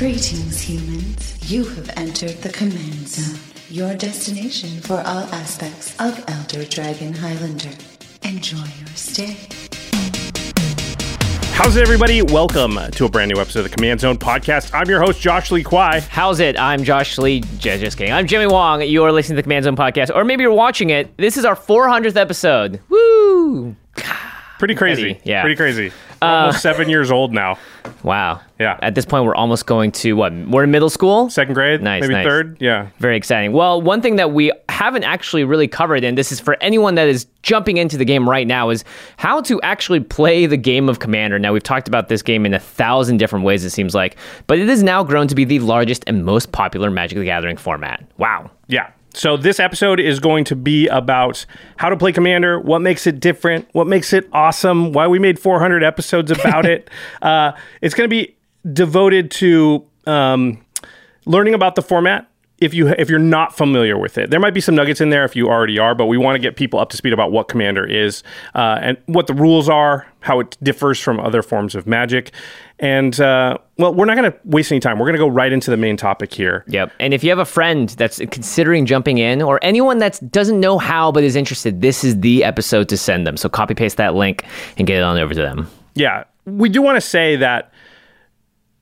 Greetings, humans. You have entered the Command Zone, your destination for all aspects of Elder Dragon Highlander. Enjoy your stay. How's it, everybody? Welcome to a brand new episode of the Command Zone podcast. I'm your host, Josh Lee Kwai. How's it? I'm Josh Lee. J- Just kidding. I'm Jimmy Wong. You are listening to the Command Zone podcast, or maybe you're watching it. This is our 400th episode. Woo! Pretty crazy. Petty, yeah. Pretty crazy. Almost uh, seven years old now. Wow. Yeah. At this point, we're almost going to what? We're in middle school. Second grade, Nice, maybe nice. third. Yeah. Very exciting. Well, one thing that we haven't actually really covered, and this is for anyone that is jumping into the game right now, is how to actually play the game of Commander. Now, we've talked about this game in a thousand different ways, it seems like, but it has now grown to be the largest and most popular Magic the Gathering format. Wow. Yeah. So this episode is going to be about how to play Commander, what makes it different, what makes it awesome, why we made 400 episodes about it. Uh, it's going to be devoted to um, learning about the format. If you if you're not familiar with it, there might be some nuggets in there if you already are, but we want to get people up to speed about what Commander is uh, and what the rules are, how it differs from other forms of Magic, and uh, well, we're not going to waste any time. We're going to go right into the main topic here. Yep. And if you have a friend that's considering jumping in or anyone that doesn't know how but is interested, this is the episode to send them. So copy paste that link and get it on over to them. Yeah, we do want to say that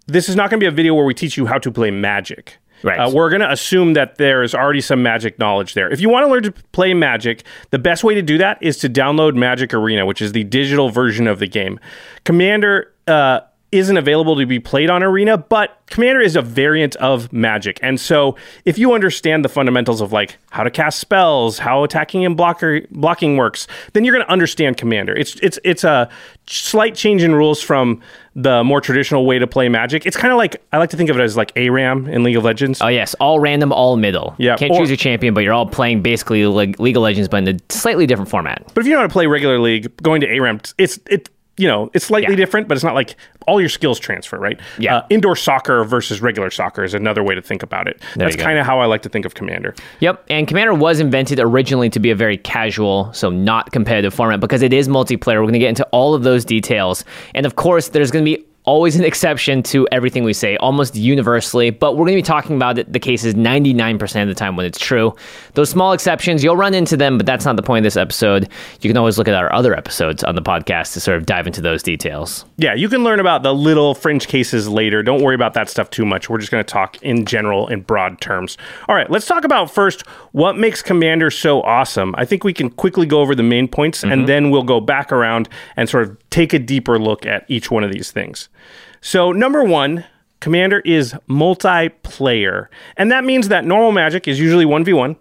this is not going to be a video where we teach you how to play Magic. Right. Uh, we're going to assume that there's already some Magic knowledge there. If you want to learn to play Magic, the best way to do that is to download Magic Arena, which is the digital version of the game. Commander uh, isn't available to be played on Arena, but Commander is a variant of Magic. And so if you understand the fundamentals of like how to cast spells, how attacking and blocker, blocking works, then you're going to understand Commander. It's it's it's a slight change in rules from the more traditional way to play Magic. It's kind of like I like to think of it as like ARAM in League of Legends. Oh, yes. All random, all middle. Yeah, You Can't or- choose your champion, but you're all playing basically like League of Legends, but in a slightly different format. But if you know how to play regular League, going to ARAM, it's it you know it's slightly Yeah. different, but it's not like all your skills transfer, right? Yeah. Uh, indoor soccer versus regular soccer is another way to think about it. That's kind of how I like to think of Commander. Yep, and Commander was invented originally to be a very casual, so not competitive format because it is multiplayer. We're going to get into all of those details. And of course, there's going to be always an exception to everything we say, almost universally, but we're going to be talking about the cases 99% of the time when it's true. Those small exceptions, you'll run into them, but that's not the point of this episode. You can always look at our other episodes on the podcast to sort of dive into those details. Yeah, you can learn about the little fringe cases later. Don't worry about that stuff too much. We're just going to talk in general, in broad terms. All right, let's talk about first what makes Commander so awesome. I think we can quickly go over the main points and mm-hmm. then we'll go back around and sort of take a deeper look at each one of these things. So, number one, Commander is multiplayer. And that means that normal Magic is usually 1v1,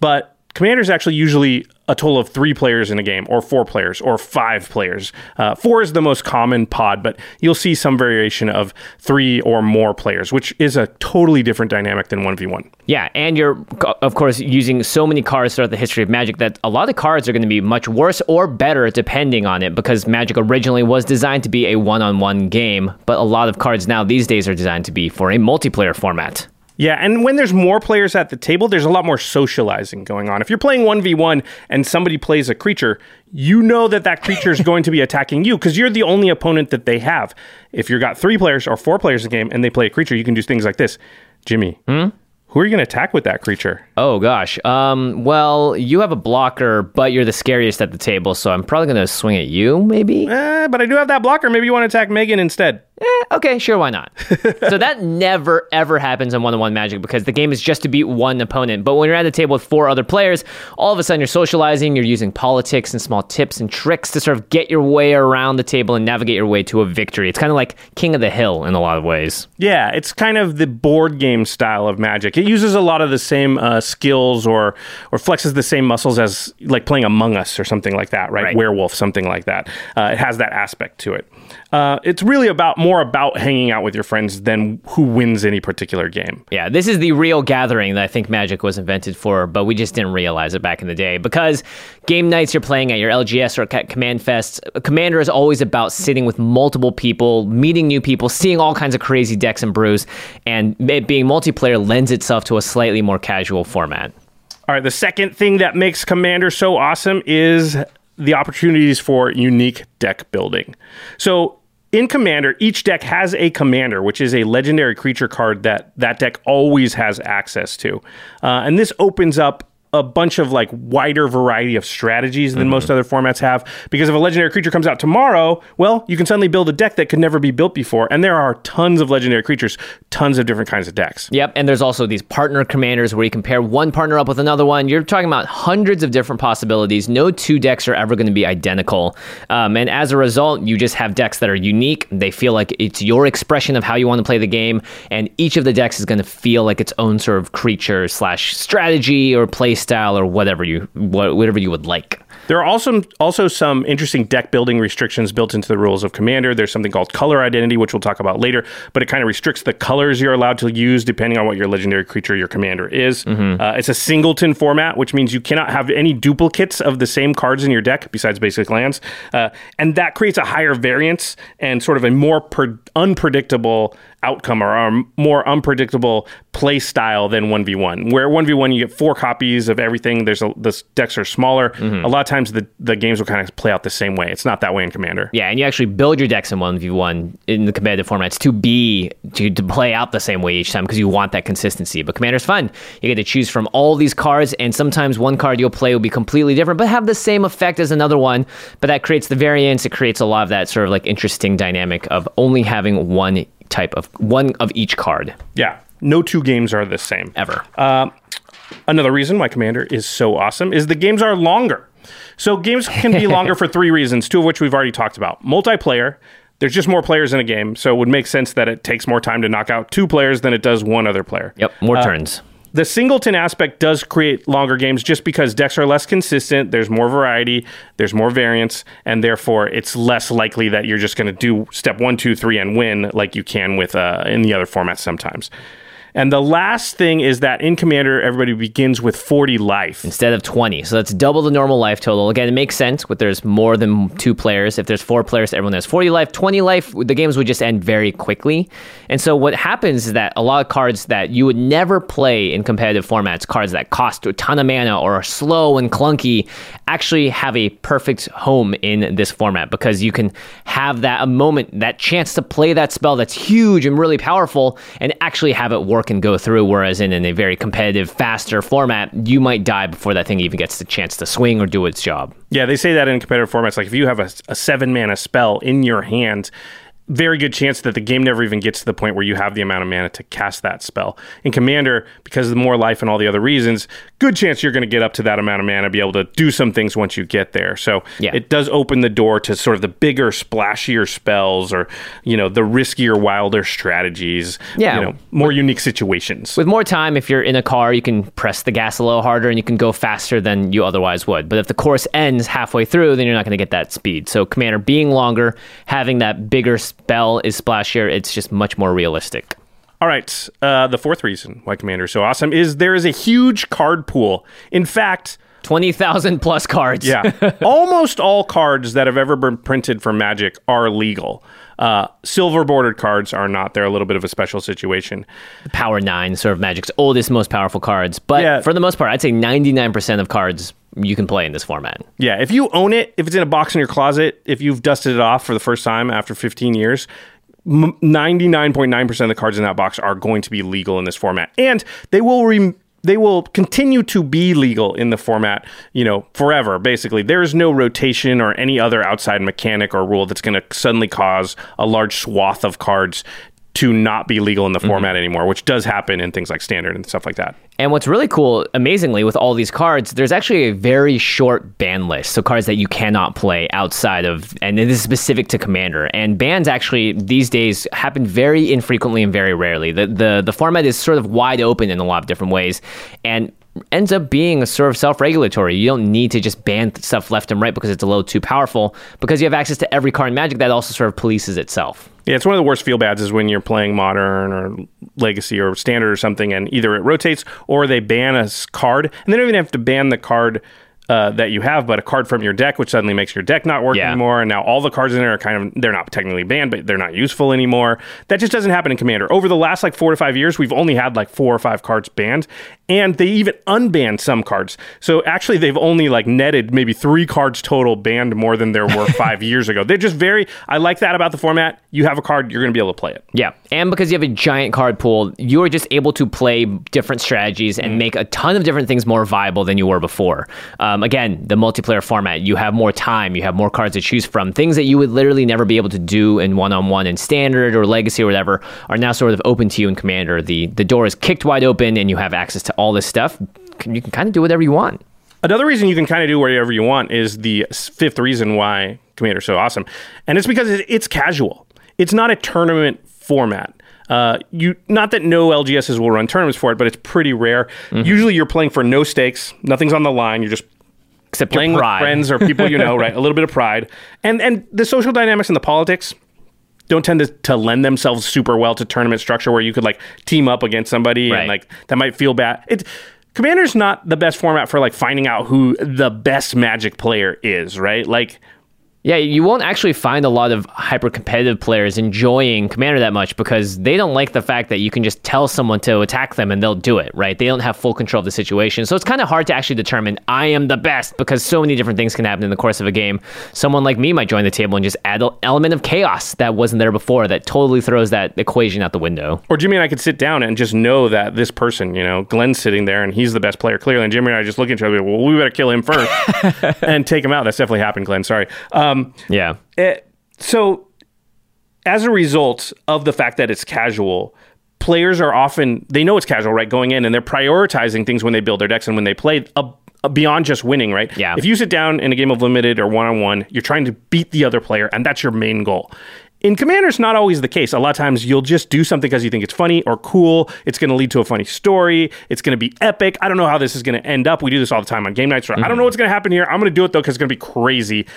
but Commander is actually usually a total of three players in a game, or four players, or five players. Uh, four is the most common pod, but you'll see some variation of three or more players, which is a totally different dynamic than 1v1. Yeah, and you're of course using so many cards throughout the history of Magic that a lot of cards are going to be much worse or better depending on it because Magic originally was designed to be a one-on-one game, but a lot of cards now these days are designed to be for a multiplayer format. Yeah, and when there's more players at the table, there's a lot more socializing going on. If you're playing 1v1 and somebody plays a creature, you know that that creature is going to be attacking you because you're the only opponent that they have. If you've got three players or four players in the game and they play a creature, you can do things like this. Jimmy, who are you going to attack with that creature? Oh gosh. Um well, you have a blocker, but you're the scariest at the table, so I'm probably going to swing at you maybe. Eh, but I do have that blocker. Maybe you want to attack Megan instead. Eh, okay, sure, why not? so that never ever happens in one-on-one Magic because the game is just to beat one opponent. But when you're at the table with four other players, all of a sudden you're socializing, you're using politics and small tips and tricks to sort of get your way around the table and navigate your way to a victory. It's kind of like King of the Hill in a lot of ways. Yeah, it's kind of the board game style of Magic. It uses a lot of the same uh, skills or or flexes the same muscles as like playing Among Us or something like that, right? Right. Werewolf, something like that. Uh, it has that aspect to it. Uh, it's really about more about hanging out with your friends than who wins any particular game. Yeah, this is the real gathering that I think Magic was invented for, but we just didn't realize it back in the day. Because game nights you're playing at your LGS or at Command Fest, Commander is always about sitting with multiple people, meeting new people, seeing all kinds of crazy decks and brews, and it being multiplayer lends itself to a slightly more casual format. All right, the second thing that makes Commander so awesome is the opportunities for unique deck building. So in Commander, each deck has a commander, which is a legendary creature card that that deck always has access to. Uh, and this opens up a bunch of like wider variety of strategies than mm-hmm. most other formats have. Because if a legendary creature comes out tomorrow, well, you can suddenly build a deck that could never be built before. And there are tons of legendary creatures, tons of different kinds of decks. Yep. And there's also these partner commanders where you compare one partner up with another one. You're talking about hundreds of different possibilities. No two decks are ever going to be identical. Um, and as a result, you just have decks that are unique. They feel like it's your expression of how you want to play the game. And each of the decks is going to feel like its own sort of creature slash strategy or play style or whatever you whatever you would like. There are also also some interesting deck building restrictions built into the rules of Commander. There's something called color identity, which we'll talk about later, but it kind of restricts the colors you're allowed to use depending on what your legendary creature your commander is. Mm-hmm. Uh, it's a singleton format, which means you cannot have any duplicates of the same cards in your deck besides basic lands, uh, and that creates a higher variance and sort of a more per- unpredictable outcome or a more unpredictable play style than 1v1 where 1v1 you get four copies of everything. There's a the decks are smaller. Mm-hmm. a lot of times the, the games will kind of play out the same way. It's not that way in commander. Yeah and you actually build your decks in 1v1 in the competitive formats to be to, to play out the same way each time because you want that consistency. But commander's fun. You get to choose from all these cards and sometimes one card you'll play will be completely different but have the same effect as another one. But that creates the variance. It creates a lot of that sort of like interesting dynamic of only having one type of one of each card. Yeah, no two games are the same ever. Uh, another reason why Commander is so awesome is the games are longer. So games can be longer for three reasons, two of which we've already talked about. Multiplayer, there's just more players in a game, so it would make sense that it takes more time to knock out two players than it does one other player. Yep, more uh, turns the singleton aspect does create longer games just because decks are less consistent. There's more variety, there's more variance, and therefore it's less likely that you're just going to do step one, two, three, and win like you can with uh, in the other formats sometimes. And the last thing is that in Commander, everybody begins with 40 life instead of 20. So that's double the normal life total. Again, it makes sense with there's more than two players. If there's four players, everyone has 40 life. 20 life, the games would just end very quickly. And so what happens is that a lot of cards that you would never play in competitive formats, cards that cost a ton of mana or are slow and clunky, actually have a perfect home in this format because you can have that a moment, that chance to play that spell that's huge and really powerful and actually have it work and go through. Whereas in, in a very competitive, faster format, you might die before that thing even gets the chance to swing or do its job. Yeah, they say that in competitive formats. Like if you have a, a seven mana spell in your hand, very good chance that the game never even gets to the point where you have the amount of mana to cast that spell. In Commander, because of the more life and all the other reasons, good chance you're going to get up to that amount of mana, be able to do some things once you get there. So yeah. it does open the door to sort of the bigger, splashier spells, or you know, the riskier, wilder strategies. Yeah, you know, more with, unique situations. With more time, if you're in a car, you can press the gas a little harder and you can go faster than you otherwise would. But if the course ends halfway through, then you're not going to get that speed. So Commander being longer, having that bigger spell is splashier. It's just much more realistic. All right. Uh, the fourth reason why Commander is so awesome is there is a huge card pool. In fact, 20,000 plus cards. yeah. Almost all cards that have ever been printed for Magic are legal. Uh, silver bordered cards are not. They're a little bit of a special situation. Power 9, sort of Magic's oldest, most powerful cards. But yeah. for the most part, I'd say 99% of cards you can play in this format. Yeah, if you own it, if it's in a box in your closet, if you've dusted it off for the first time after 15 years, 99.9% of the cards in that box are going to be legal in this format. And they will re- they will continue to be legal in the format, you know, forever. Basically, there is no rotation or any other outside mechanic or rule that's going to suddenly cause a large swath of cards to not be legal in the mm-hmm. format anymore, which does happen in things like standard and stuff like that. And what's really cool, amazingly, with all these cards, there's actually a very short ban list. So cards that you cannot play outside of, and this is specific to Commander. And bans actually these days happen very infrequently and very rarely. The the the format is sort of wide open in a lot of different ways, and ends up being a sort of self-regulatory. You don't need to just ban stuff left and right because it's a little too powerful because you have access to every card in Magic that also sort of polices itself. Yeah, it's one of the worst feel bads is when you're playing modern or legacy or standard or something, and either it rotates or they ban a card, and they don't even have to ban the card uh, that you have, but a card from your deck, which suddenly makes your deck not work Yeah. anymore. And now all the cards in there are kind of, they're not technically banned, but they're not useful anymore. That just doesn't happen in Commander. Over the last like four to five years, we've only had like four or five cards banned, and they even unbanned some cards. So actually, they've only like netted maybe three cards total banned more than there were five years ago. They're just very, I like that about the format. You have a card, you're going to be able to play it. Yeah, and because you have a giant card pool, you are just able to play different strategies and make a ton of different things more viable than you were before. Um, again, the multiplayer format, you have more time, you have more cards to choose from. Things that you would literally never be able to do in one-on-one in standard or legacy or whatever are now sort of open to you in Commander. The the door is kicked wide open, and you have access to all this stuff. You can kind of do whatever you want. Another reason you can kind of do whatever you want is the fifth reason why Commander is so awesome, and it's because it's casual. It's not a tournament format. Uh, you not that no LGSs will run tournaments for it, but it's pretty rare. Usually, you're playing for no stakes, nothing's on the line. You're just Except playing with friends or people you know, right? A little bit of pride, and and the social dynamics and the politics don't tend to, to lend themselves super well to tournament structure where you could like team up against somebody Right. and like that might feel bad. It Commander's not the best format for like finding out who the best Magic player is, right? Like Yeah, you won't actually find a lot of hyper competitive players enjoying Commander that much because they don't like the fact that you can just tell someone to attack them and they'll do it, right? They don't have full control of the situation. So it's kind of hard to actually determine I am the best because so many different things can happen in the course of a game. Someone like me might join the table and just add an element of chaos that wasn't there before that totally throws that equation out the window. or Jimmy and I could sit down and just know that this person, you know, Glenn's sitting there and he's the best player clearly, and Jimmy and I just look at each other. Well, we better kill him first and take him out. That's definitely happened, Glenn. Sorry. Um, Yeah. Eh, so as a result of the fact that it's casual players are often they know it's casual right going in and they're prioritizing things when they build their decks and when they play uh, uh, beyond just winning right? Yeah. if you sit down in a game of limited or one-on-one you're trying to beat the other player and that's your main goal. In commander it's not always the case. A lot of times you'll just do something because you think it's funny or cool. It's going to lead to a funny story. It's going to be epic. I don't know how this is going to end up. We do this all the time on game nights. I don't know what's going to happen here. I'm going to do it though because it's going to be crazy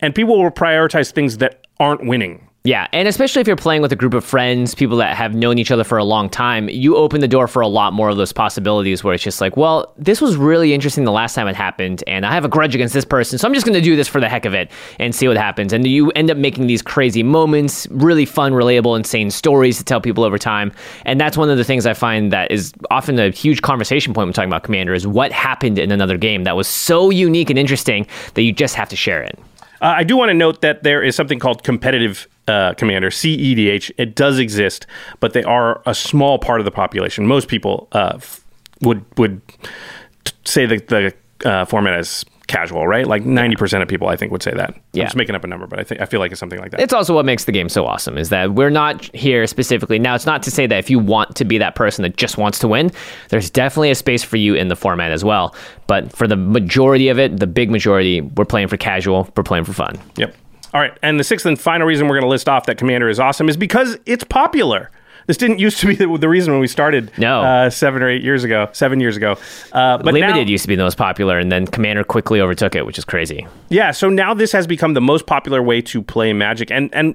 and people will prioritize things that aren't winning Yeah, and especially if you're playing with a group of friends, people that have known each other for a long time, you open the door for a lot more of those possibilities where it's just like, well, this was really interesting the last time it happened, and I have a grudge against this person, so I'm just going to do this for the heck of it and see what happens. And you end up making these crazy moments, really fun, relatable, insane stories to tell people over time. And that's one of the things I find that is often a huge conversation point when talking about Commander is what happened in another game that was so unique and interesting that you just have to share it. Uh, I do want to note that there is something called competitive uh, commander, CEDH. It does exist, but they are a small part of the population. Most people uh, f- would would t- say that the uh, format is casual, right? Like ninety percent of people, I think, would say that. Yeah. I'm just making up a number, but I think I feel like it's something like that. It's also what makes the game so awesome is that we're not here specifically. Now, it's not to say that if you want to be that person that just wants to win, there's definitely a space for you in the format as well. But for the majority of it, the big majority, we're playing for casual, we're playing for fun. Yep. All right. And the sixth and final reason we're going to list off that Commander is awesome is because it's popular. This didn't used to be the, the reason when we started No. uh, seven or eight years ago, seven years ago. Uh, but now- Limited used to be the most popular, and then Commander quickly overtook it, which is crazy. Yeah, so now this has become the most popular way to play Magic, and and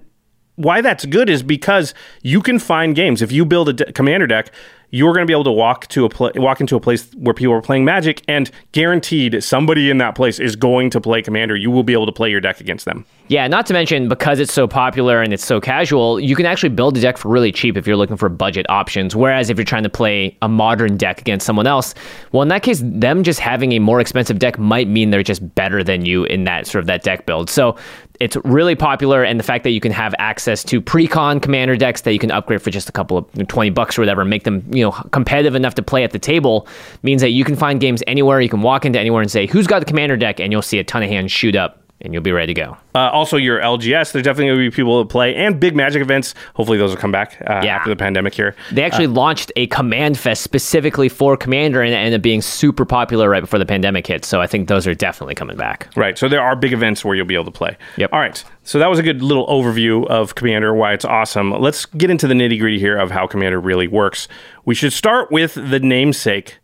why that's good is because you can find games. If you build a de- commander deck, you're going to be able to walk to a pla walk into a place where people are playing Magic, and guaranteed somebody in that place is going to play Commander. You will be able to play your deck against them. Yeah, not to mention because it's so popular and it's so casual, you can actually build a deck for really cheap if you're looking for budget options. Whereas if you're trying to play a modern deck against someone else, well, in that case, them just having a more expensive deck might mean they're just better than you in that sort of that deck build. So it's really popular, and the fact that you can have access to pre-con commander decks that you can upgrade for just a couple of twenty bucks or whatever, make them know competitive enough to play at the table, means that you can find games anywhere. You can walk into anywhere and say, "Who's got the commander deck?" and you'll see a ton of hands shoot up, and you'll be ready to go. Uh, also, your LGS, there's definitely going to be people that play, and big Magic events. Hopefully, those will come back uh, Yeah. after the pandemic here. They actually launched a Command Fest specifically for Commander and it ended up being super popular right before the pandemic hit. So I think those are definitely coming back. Right. So there are big events where you'll be able to play. Yep. All right. So that was a good little overview of Commander, why it's awesome. Let's get into the nitty gritty here of how Commander really works. We should start with the namesake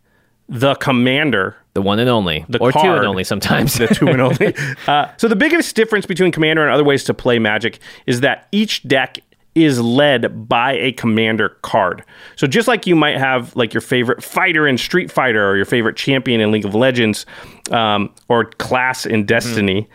the commander The one and only, The or two and only sometimes. the two and only. Uh, so the biggest difference between Commander and other ways to play Magic is that each deck is led by a commander card. So just like you might have like your favorite fighter in Street Fighter or your favorite champion in League of Legends um, or class in Destiny.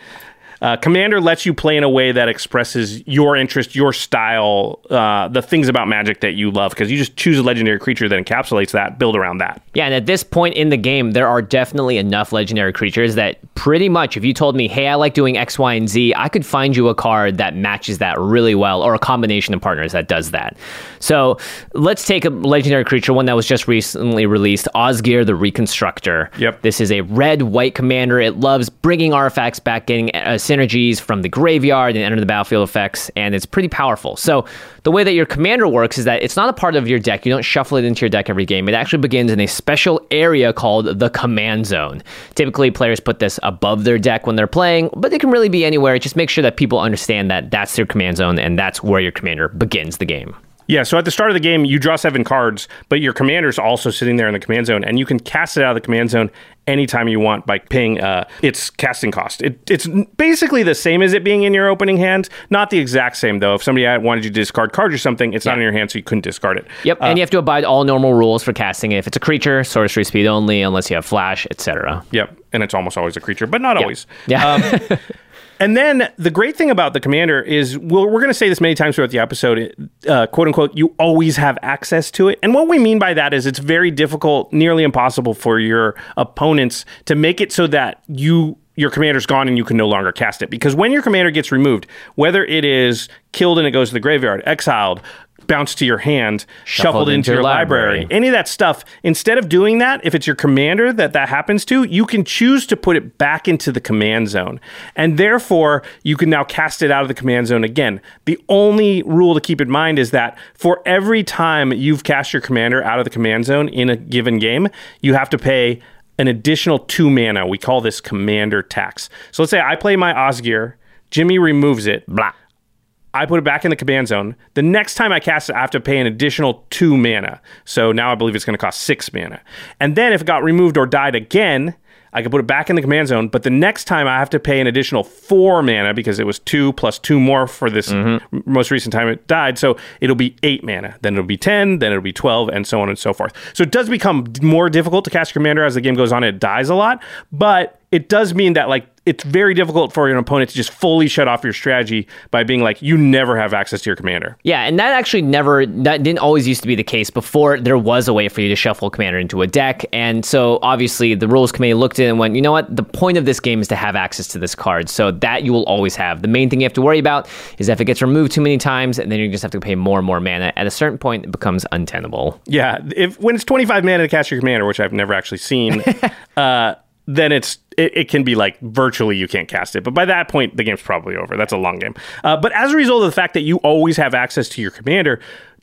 Uh, Commander lets you play in a way that expresses your interest, your style, uh, the things about Magic that you love, because you just choose a legendary creature that encapsulates that, build around that. Yeah, and at this point in the game, there are definitely enough legendary creatures that pretty much, if you told me, hey, I like doing X, Y, and Z, I could find you a card that matches that really well, or a combination of partners that does that. So let's take a legendary creature, one that was just recently released Osgir the Reconstructor. Yep. This is a red white commander. It loves bringing artifacts back, getting uh, synergies from the graveyard and enter the battlefield effects, and it's pretty powerful. So the way that your commander works is that it's not a part of your deck. You don't shuffle it into your deck every game. It actually begins in a special area called the command zone. Typically, players put this above their deck when they're playing, but it can really be anywhere. Just make sure that people understand that that's their command zone and that's where your commander begins the game. Yeah, so at the start of the game, you draw seven cards, but your commander's also sitting there in the command zone, and you can cast it out of the command zone anytime you want by paying uh, its casting cost. It, it's basically the same as it being in your opening hand. Not the exact same, though. If somebody wanted you to discard cards or something, it's not in your hand, so you couldn't discard it. Yep, and you have to abide all normal rules for casting it. If it's a creature, sorcery speed only, unless you have flash, etc. Yep, and it's almost always a creature, but not always. Yeah. Um, and then the great thing about the commander is we're, we're going to say this many times throughout the episode, uh, quote unquote, you always have access to it. And what we mean by that is it's very difficult, nearly impossible for your opponents to make it so that you your commander's gone and you can no longer cast it. Because when your commander gets removed, whether it is killed and it goes to the graveyard, exiled, bounced to your hand, shuffled, into, your library. any of that stuff, instead of doing that, if it's your commander that that happens to, you can choose to put it back into the command zone. And therefore, you can now cast it out of the command zone again. The only rule to keep in mind is that for every time you've cast your commander out of the command zone in a given game, you have to pay an additional two mana. We call this commander tax. So let's say I play my Osgir, Jimmy removes it. Blah. I put it back in the command zone. The next time I cast it, I have to pay an additional two mana. So now I believe it's going to cost six mana. And then if it got removed or died again, I could put it back in the command zone. But the next time I have to pay an additional four mana because it was two plus two more for this m- mm-hmm. most recent time it died. So it'll be eight mana. Then it'll be 10, then it'll be 12, and so on and so forth. So it does become more difficult to cast commander as the game goes on. It dies a lot. But it does mean that like it's very difficult for your opponent to just fully shut off your strategy by being like you never have access to your commander. Yeah, and that actually never that didn't always used to be the case before there was a way for you to shuffle commander into a deck. And so obviously the rules committee looked at it and went, you know what? The point of this game is to have access to this card. So that you will always have. The main thing you have to worry about is if it gets removed too many times and then you just have to pay more and more mana. At a certain point it becomes untenable. Yeah, if when it's 25 mana to cast your commander, which I've never actually seen, uh, then it's it, it can be like virtually you can't cast it. But by that point, the game's probably over. That's a long game. Uh, but as a result of the fact that you always have access to your commander,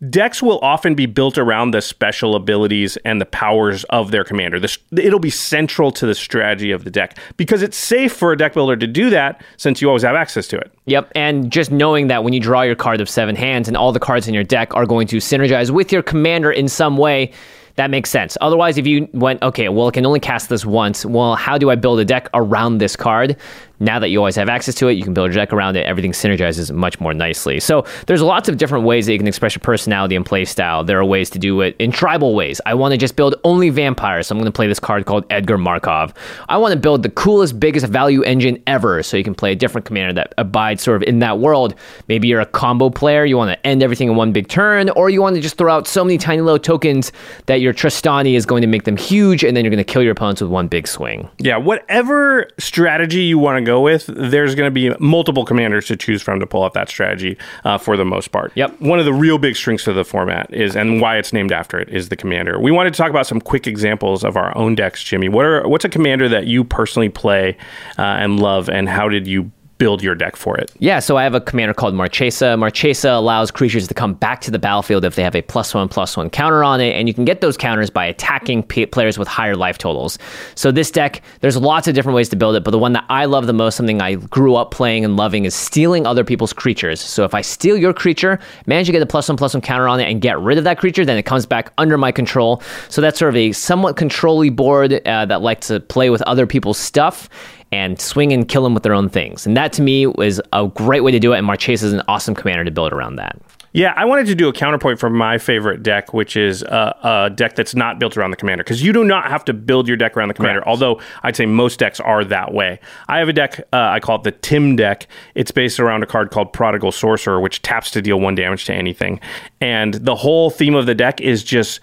decks will often be built around the special abilities and the powers of their commander. This it'll be central to the strategy of the deck because it's safe for a deck builder to do that since you always have access to it. Yep, and just knowing that when you draw your card of seven hands and all the cards in your deck are going to synergize with your commander in some way, that makes sense. Otherwise, if you went, okay, well, I can only cast this once, well, how do I build a deck around this card? Now that you always have access to it, you can build a deck around it. Everything synergizes much more nicely. So there's lots of different ways that you can express your personality and play style. There are ways to do it in tribal ways. I want to just build only vampires, so I'm going to play this card called Edgar Markov. I want to build the coolest, biggest value engine ever, so you can play a different commander that abides sort of in that world. Maybe you're a combo player, you want to end everything in one big turn, or you want to just throw out so many tiny little tokens that your Trostani is going to make them huge, and then you're going to kill your opponents with one big swing. Yeah, whatever strategy you want to go with, there's going to be multiple commanders to choose from to pull off that strategy uh, for the most part. Yep. One of the real big strengths of the format is, and why it's named after it, is the commander. We wanted to talk about some quick examples of our own decks, Jimmy. What are what's a commander that you personally play uh, and love, and how did you build your deck for it. Yeah, so I have a commander called Marchesa. Marchesa allows creatures to come back to the battlefield if they have a plus one plus one counter on it, and you can get those counters by attacking p- players with higher life totals. So this deck, there's lots of different ways to build it, but the one that I love the most, something I grew up playing and loving, is stealing other people's creatures. So if I steal your creature, manage to get a plus one plus one counter on it, and get rid of that creature, then it comes back under my control. So that's sort of a somewhat controlly board uh, that likes to play with other people's stuff and swing and kill them with their own things. And that to me was a great way to do it. And Marchesa is an awesome commander to build around that. Yeah, I wanted to do a counterpoint for my favorite deck, which is a, a deck that's not built around the commander, because you do not have to build your deck around the commander. Correct. Although I'd say most decks are that way. I have a deck uh, I call it the Tim deck. It's based around a card called Prodigal Sorcerer, which taps to deal one damage to anything, and the whole theme of the deck is just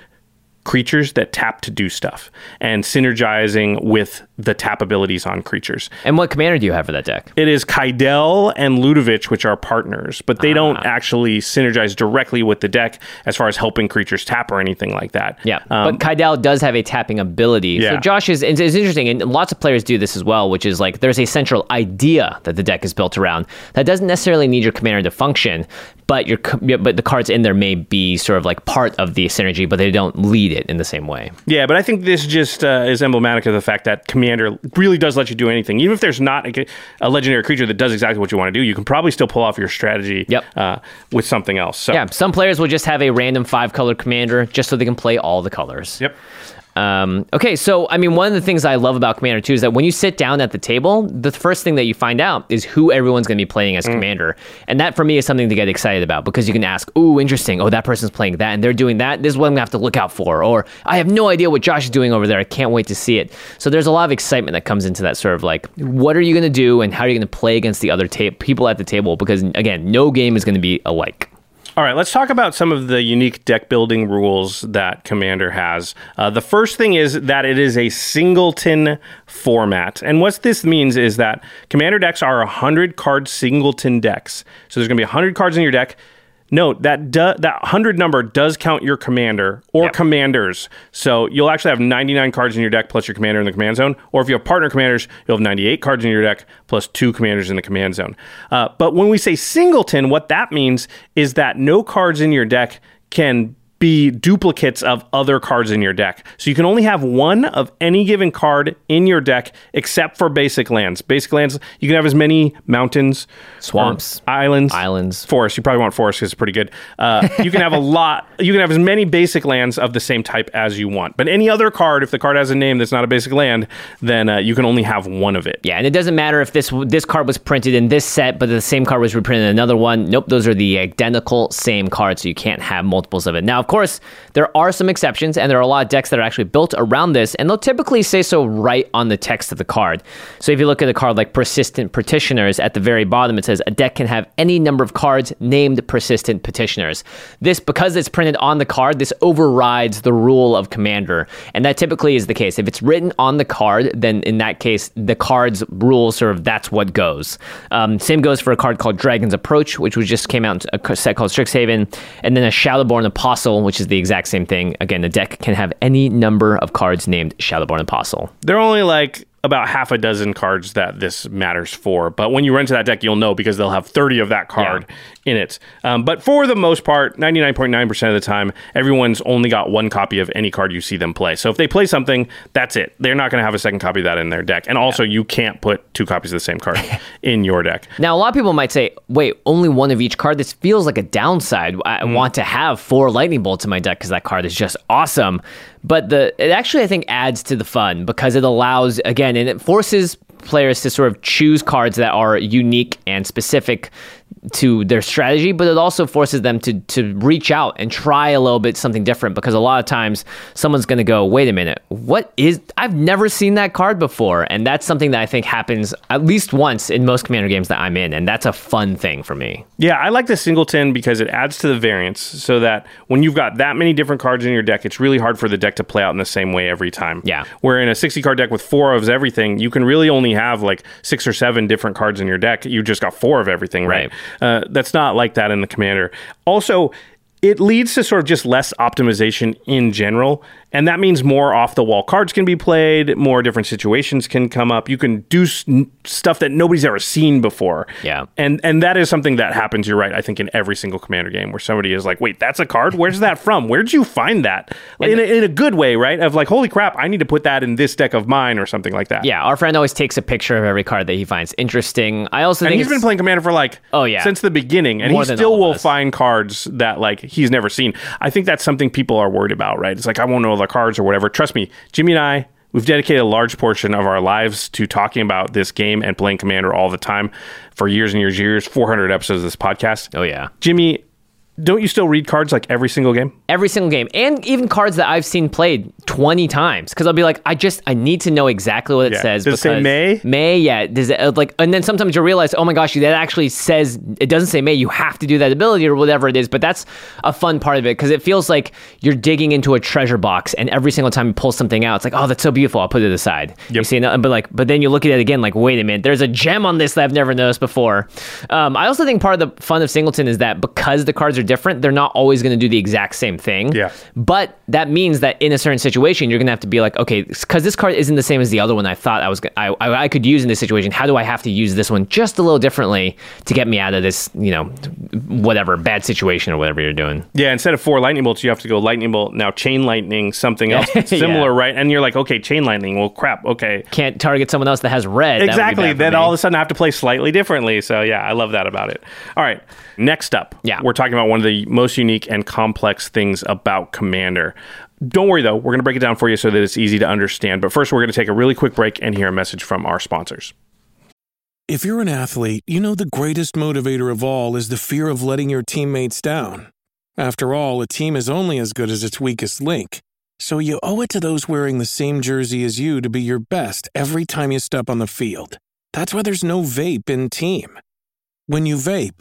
creatures that tap to do stuff and synergizing with the tap abilities on creatures. And what commander do you have for that deck? It is Kydele and Ludevic, which are partners, but they don't actually synergize directly with the deck as far as helping creatures tap or anything like that. Yeah, Um, but Kydele does have a tapping ability. Yeah. So Josh is it's interesting, and lots of players do this as well, which is like there's a central idea that the deck is built around that doesn't necessarily need your commander to function, but your but the cards in there may be sort of like part of the synergy, but they don't lead it in the same way. yeah, but I think this just uh, is emblematic of the fact that Commander really does let you do anything. Even if there's not a, a legendary creature that does exactly what you want to do, you can probably still pull off your strategy Yep. uh, with something else. So, Yeah, some players will just have a random five color commander just so they can play all the colors. Yep. Um, okay, so I mean, one of the things I love about Commander 2 is that when you sit down at the table, the first thing that you find out is who everyone's going to be playing as Commander. And that for me is something to get excited about because you can ask, ooh, interesting. Oh, that person's playing that and they're doing that. This is what I'm going to have to look out for. Or I have no idea what Josh is doing over there. I can't wait to see it. So there's a lot of excitement that comes into that sort of like, what are you going to do and how are you going to play against the other ta- people at the table? Because again, no game is going to be alike. All right, let's talk about some of the unique deck building rules that Commander has. Uh, the first thing is that it is a singleton format. And what this means is that Commander decks are 100 card singleton decks. So there's going to be 100 cards in your deck. Note that do, that 100 number does count your commander or Yep. commanders. So you'll actually have 99 cards in your deck plus your commander in the command zone. Or if you have partner commanders, you'll have 98 cards in your deck plus two commanders in the command zone. Uh, but when we say singleton, what that means is that no cards in your deck can be duplicates of other cards in your deck. So you can only have one of any given card in your deck except for basic lands. Basic lands, you can have as many mountains, Swamps. or islands, Islands. forests. You probably want forests because it's pretty good. Uh, you can have a lot. You can have as many basic lands of the same type as you want. But any other card, if the card has a name that's not a basic land, then uh, you can only have one of it. Yeah, and it doesn't matter if this this card was printed in this set, but the same card was reprinted in another one. Nope, those are the identical same cards, so you can't have multiples of it. Now, of course, there are some exceptions, and there are a lot of decks that are actually built around this, and they'll typically say so right on the text of the card. So if you look at a card like Persistent Petitioners, at the very bottom it says a deck can have any number of cards named Persistent Petitioners. This, because it's printed on the card, this overrides the rule of Commander, and that typically is the case. If it's written on the card, then in that case, the card's rules sort of that's what goes. Um, same goes for a card called Dragon's Approach, which was just came out in a set called Strixhaven, and then a Shadowborn Apostle, which is the exact same thing. Again, the deck can have any number of cards named Shadowborn Apostle. There are only like about half a dozen cards that this matters for. But when you run to that deck, you'll know because they'll have 30 of that card in it. Um, but for the most part, 99.9% of the time, everyone's only got one copy of any card you see them play. So if they play something, that's it. They're not going to have a second copy of that in their deck. And also, you can't put two copies of the same card in your deck. Now, a lot of people might say, wait, only one of each card? This feels like a downside. I Mm. want to have four lightning bolts in my deck because that card is just awesome. But the it actually, I think, adds to the fun because it allows, again, and it forces players to sort of choose cards that are unique and specific to their strategy, but it also forces them to to reach out and try a little bit something different because a lot of times someone's going to go, "Wait a minute, what is I've never seen that card before." And that's something that I think happens at least once in most commander games that I'm in, and that's a fun thing for me. Yeah, I like the singleton because it adds to the variance so that when you've got that many different cards in your deck, it's really hard for the deck to play out in the same way every time. Yeah. Where in a 60 card deck with four of everything, you can really only have like six or seven different cards in your deck. You just got four of everything, right? Uh, that's not like that in the commander. Also, it leads to sort of just less optimization in general. And that means more off the wall cards can be played, more different situations can come up. You can do s- stuff that nobody's ever seen before. Yeah. And and that is something that happens, you're right, I think in every single commander game where somebody is like, "Wait, that's a card? Where's that from? Where'd you find that?" In a, in a good way, right? Of like, "Holy crap, I need to put that in this deck of mine or something like that." Yeah, our friend always takes a picture of every card that he finds interesting. I also And think he's been playing Commander for like Oh, yeah. since the beginning, and More he still will us. find cards that like he's never seen. I think that's something people are worried about, right? It's like I won't know cards or whatever. Trust me, Jimmy and I, we've dedicated a large portion of our lives to talking about this game and playing Commander all the time for years and years, and years. Four hundred episodes of this podcast. Oh yeah. Jimmy, don't you still read cards like every single game? every single game and even cards that I've seen played 20 times because I'll be like I just I need to know exactly what it Yeah. says Does it say May? May yeah does it uh, like and then sometimes you realize oh my gosh that actually says it doesn't say May you have to do that ability or whatever it is but that's a fun part of it because it feels like you're digging into a treasure box and every single time you pull something out it's like oh that's so beautiful I'll put it aside you see no- but like but then you look at it again like wait a minute there's a gem on this that I've never noticed before um, I also think part of the fun of Singleton is that because the cards are different they're not always going to do the exact same thing Yeah. but that means that in a certain situation, you're going to have to be like, okay, because this card isn't the same as the other one I thought I was, I, I, I could use in this situation. How do I have to use this one just a little differently to get me out of this, you know, whatever bad situation or whatever you're doing? Yeah, instead of four lightning bolts, you have to go lightning bolt, now chain lightning, something else Yeah. similar, right? And you're like, okay, chain lightning. Well, crap. Okay. Can't target someone else that has red. That would be Exactly. Then me. all of a sudden I have to play slightly differently. So yeah, I love that about it. All right. Next up, Yeah. we're talking about one of the most unique and complex things about Commander. Don't worry though, we're going to break it down for you so that it's easy to understand. But first, we're going to take a really quick break and hear a message from our sponsors. If you're an athlete, you know the greatest motivator of all is the fear of letting your teammates down. After all, a team is only as good as its weakest link. So you owe it to those wearing the same jersey as you to be your best every time you step on the field. That's why there's no vape in team. When you vape,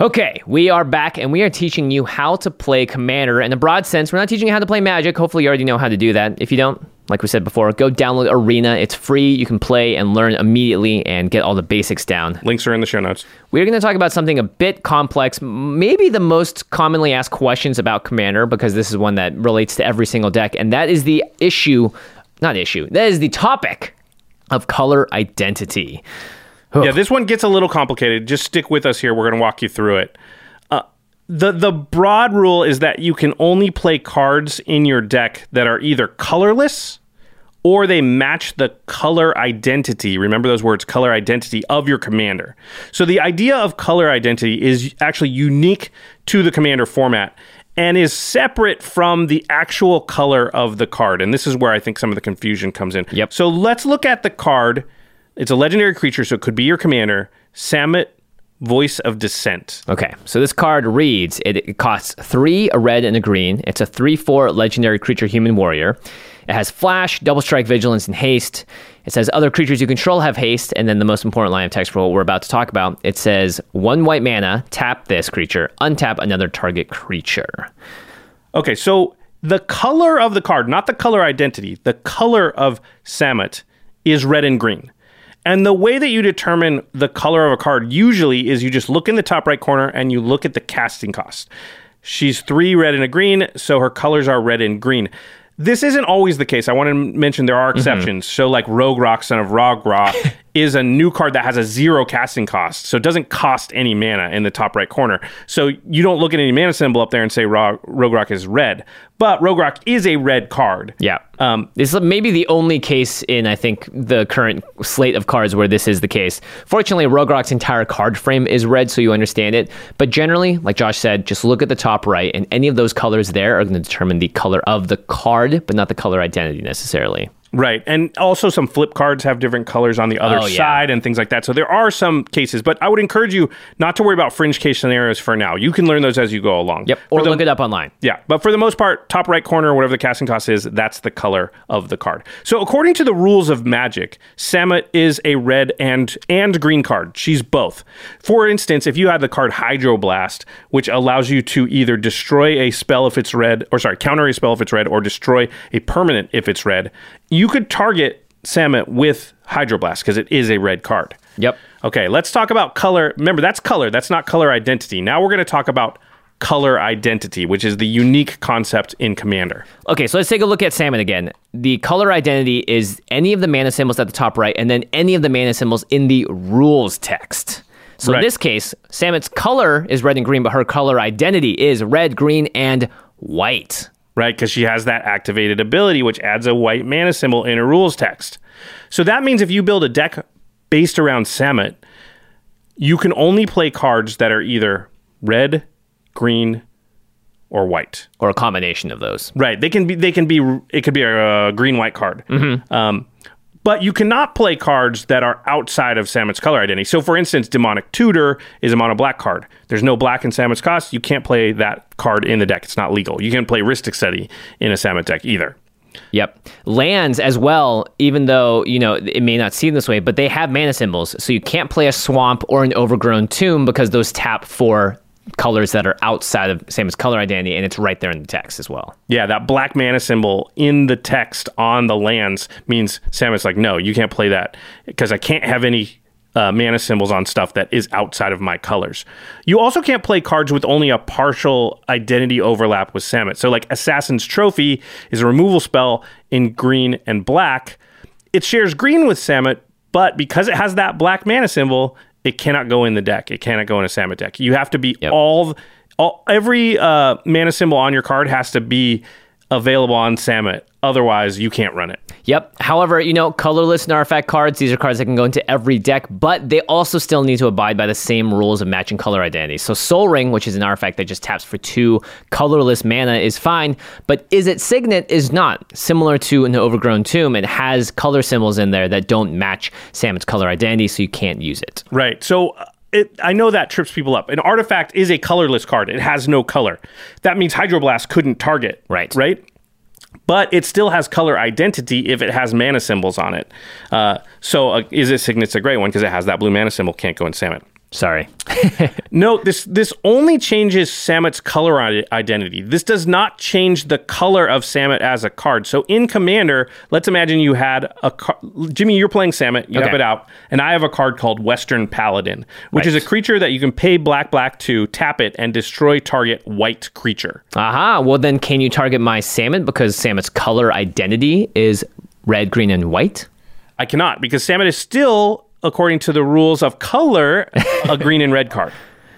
Okay, we are back and we are teaching you how to play Commander in a broad sense. We're not teaching you how to play Magic. Hopefully, you already know how to do that. If you don't, like we said before, go download Arena. It's free. You can play and learn immediately and get all the basics down. Links are in the show notes. We're going to talk about something a bit complex, maybe the most commonly asked questions about Commander, because this is one that relates to every single deck, and that is the issue, not issue, that is the topic of color identity. Yeah, this one gets a little complicated. Just stick with us here. We're going to walk you through it. Uh, the the broad rule is that you can only play cards in your deck that are either colorless or they match the color identity. Remember those words, color identity of your commander. So the idea of color identity is actually unique to the commander format and is separate from the actual color of the card. And this is where I think some of the confusion comes in. Yep. So let's look at the card. It's a legendary creature, so it could be your commander, Samut Voice of Dissent. Okay, so this card reads it, it costs three, a red and a green. It's a 3 4 legendary creature human warrior. It has flash, double strike, vigilance, and haste. It says other creatures you control have haste, and then the most important line of text for what we're about to talk about it says one white mana, tap this creature, untap another target creature. Okay, so the color of the card, not the color identity, the color of Samut is red and green. And the way that you determine the color of a card usually is you just look in the top right corner and you look at the casting cost. She's three red and a green, so her colors are red and green. This isn't always the case. I want to mention there are mm-hmm. exceptions. So, like Rograkh, Son of Rohgahh, is a new card that has a zero casting cost. So, it doesn't cost any mana in the top right corner. So, you don't look at any mana symbol up there and say Ro- Rograkh is red. But Rograkh is a red card. Yeah. Um, this is maybe the only case in, I think, the current slate of cards where this is the case. Fortunately, Rograkh's entire card frame is red, so you understand it. But generally, like Josh said, just look at the top right, and any of those colors there are going to determine the color of the card, but not the color identity necessarily. Right. And also some flip cards have different colors on the other Oh, yeah. side and things like that. So there are some cases, but I would encourage you not to worry about fringe case scenarios for now. You can learn those as you go along. Yep. Or the- look it up online. Yeah, but for the most part, top right corner, whatever the casting cost is, that's the color of the card. So according to the rules of Magic, Samut is a red and and green card. She's both. For instance, if you had the card Hydroblast, which allows you to either destroy a spell if it's red, or sorry, counter a spell if it's red, or destroy a permanent if it's red, you could target Samut with Hydroblast because it is a red card. Yep. Okay, let's talk about color. Remember, that's color. That's not color identity. Now we're going to talk about color identity, which is the unique concept in Commander. Okay, so let's take a look at Samut again. The color identity is any of the mana symbols at the top right, and then any of the mana symbols in the rules text. So Right. in this case, Samut's color is red and green, but her color identity is red, green, and white. Right? Because she has that activated ability, which adds a white mana symbol in her rules text. So that means if you build a deck based around Samut, you can only play cards that are either red, green, or white. Or a combination of those. Right. They can be. They can be. It could be a, green white card. Um, but you cannot play cards that are outside of Samut's color identity. So, for instance, Demonic Tutor is a mono black card. There's no black in Samut's cost. You can't play that card in the deck. It's not legal. You can't play Rhystic Study in a Samut deck either. Yep. Lands as well, even though, you know, it may not seem this way, but they have mana symbols. So you can't play a swamp or an overgrown tomb because those tap for colors that are outside of Samut's color identity, and it's right there in the text as well. Yeah, that black mana symbol in the text on the lands means Samut's like, no, you can't play that because I can't have any uh, mana symbols on stuff that is outside of my colors. You also can't play cards with only a partial identity overlap with Samut. So, like Assassin's Trophy is a removal spell in green and black. It shares green with Samut, but because it has that black mana symbol, it cannot go in the deck. It cannot go in a Samut deck. You have to be Yep. all, all every uh, mana symbol on your card has to be available on Samut. Otherwise, you can't run it. Yep. However, you know, colorless artifact cards, these are cards that can go into every deck, but they also still need to abide by the same rules of matching color identity. So Sol Ring, which is an artifact that just taps for two colorless mana, is fine, but Izzet Signet is not. Similar to an Overgrown Tomb, it has color symbols in there that don't match Samut's color identity, so you can't use it. Right. So uh, it, I know that trips people up. An artifact is a colorless card. It has no color. That means Hydroblast couldn't target. Right. Right. But it still has color identity if it has mana symbols on it. Uh, so uh, Izzet Signet's a great one because it has that blue mana symbol. Can't go in Samut. Sorry. no, this this only changes Samut's color identity. This does not change the color of Samut as a card. So in Commander, let's imagine you had a car- Jimmy, you're playing Samut, you have it out, and I have a card called Western Paladin, which is a creature that you can pay black black to tap it and destroy target white creature. Aha. Well, then can you target my Samut because Samut's color identity is red, green, and white? I cannot because Samut is still according to the rules of color a green and red card,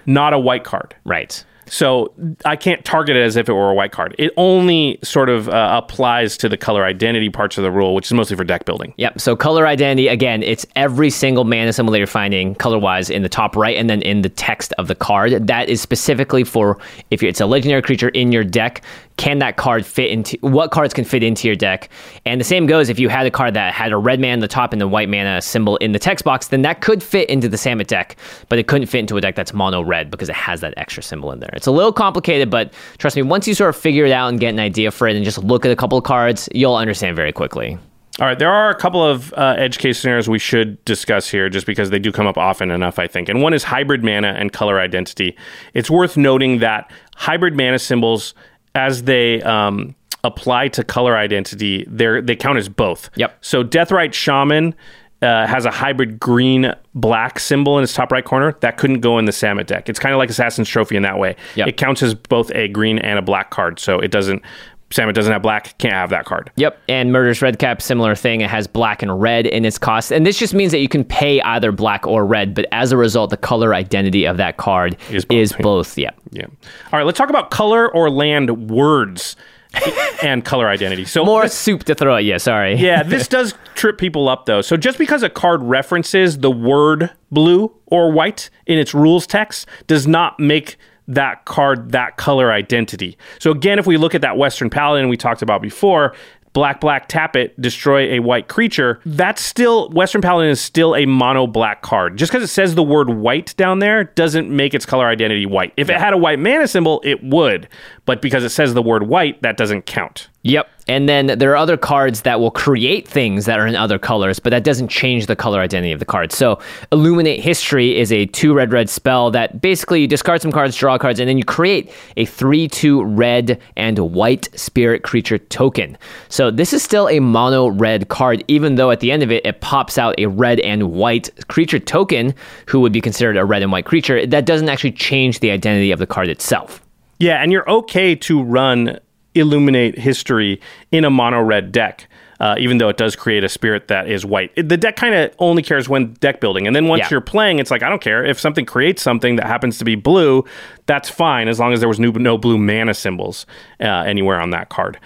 not a white card. Right. So I can't target it as if it were a white card. It only sort of uh, applies to the color identity parts of the rule, which is mostly for deck building. Yep. So color identity again, it's every single mana symbol that you're finding color wise in the top right and then in the text of the card. That is specifically for if it's a legendary creature in your deck. Can that card fit into what cards can fit into your deck? And the same goes if you had a card that had a red mana on the top and the white mana symbol in the text box, then that could fit into the Samut deck, but it couldn't fit into a deck that's mono red because it has that extra symbol in there. It's a little complicated, but trust me, once you sort of figure it out and get an idea for it and just look at a couple of cards, you'll understand very quickly. All right, there are a couple of uh, edge case scenarios we should discuss here just because they do come up often enough, I think. And one is hybrid mana and color identity. It's worth noting that hybrid mana symbols, as they um, apply to color identity, they they count as both. Yep. So Deathrite Shaman uh, has a hybrid green black symbol in its top right corner. That couldn't go in the Samut deck. It's kind of like Assassin's Trophy in that way. Yep. It counts as both a green and a black card. So it doesn't. Samut doesn't have black, can't have that card. Yep, and Murderous Redcap, similar thing. It has black and red in its cost. And this just means that you can pay either black or red, but as a result, the color identity of that card Is is both. both. Yeah. Yeah. All right, let's talk about color or land words and color identity. So More this- soup to throw at you, sorry. yeah, this does trip people up though. So just because a card references the word blue or white in its rules text does not make that card that color identity. So again, if we look at that Western Paladin we talked about before, black black tap it, destroy a white creature, that's still Western Paladin is still a mono black card. Just because it says the word white down there doesn't make its color identity white. If it had a white mana symbol, it would. But because it says the word white, that doesn't count. Yep. And then there are other cards that will create things that are in other colors, but that doesn't change the color identity of the card. So, Illuminate History is a two red red spell that basically you discard some cards, draw cards, and then you create a 3 2 red and white spirit creature token. So, this is still a mono red card, even though at the end of it, it pops out a red and white creature token, who would be considered a red and white creature. That doesn't actually change the identity of the card itself. Yeah, and you're okay to run Illuminate History in a mono red deck. Uh, even though it does create a spirit that is white, It- the deck kind of only cares when deck building, and then once Yeah. you're playing, it's like I don't care if something creates something that happens to be blue, that's fine as long as there was no, no blue mana symbols uh, anywhere on that card.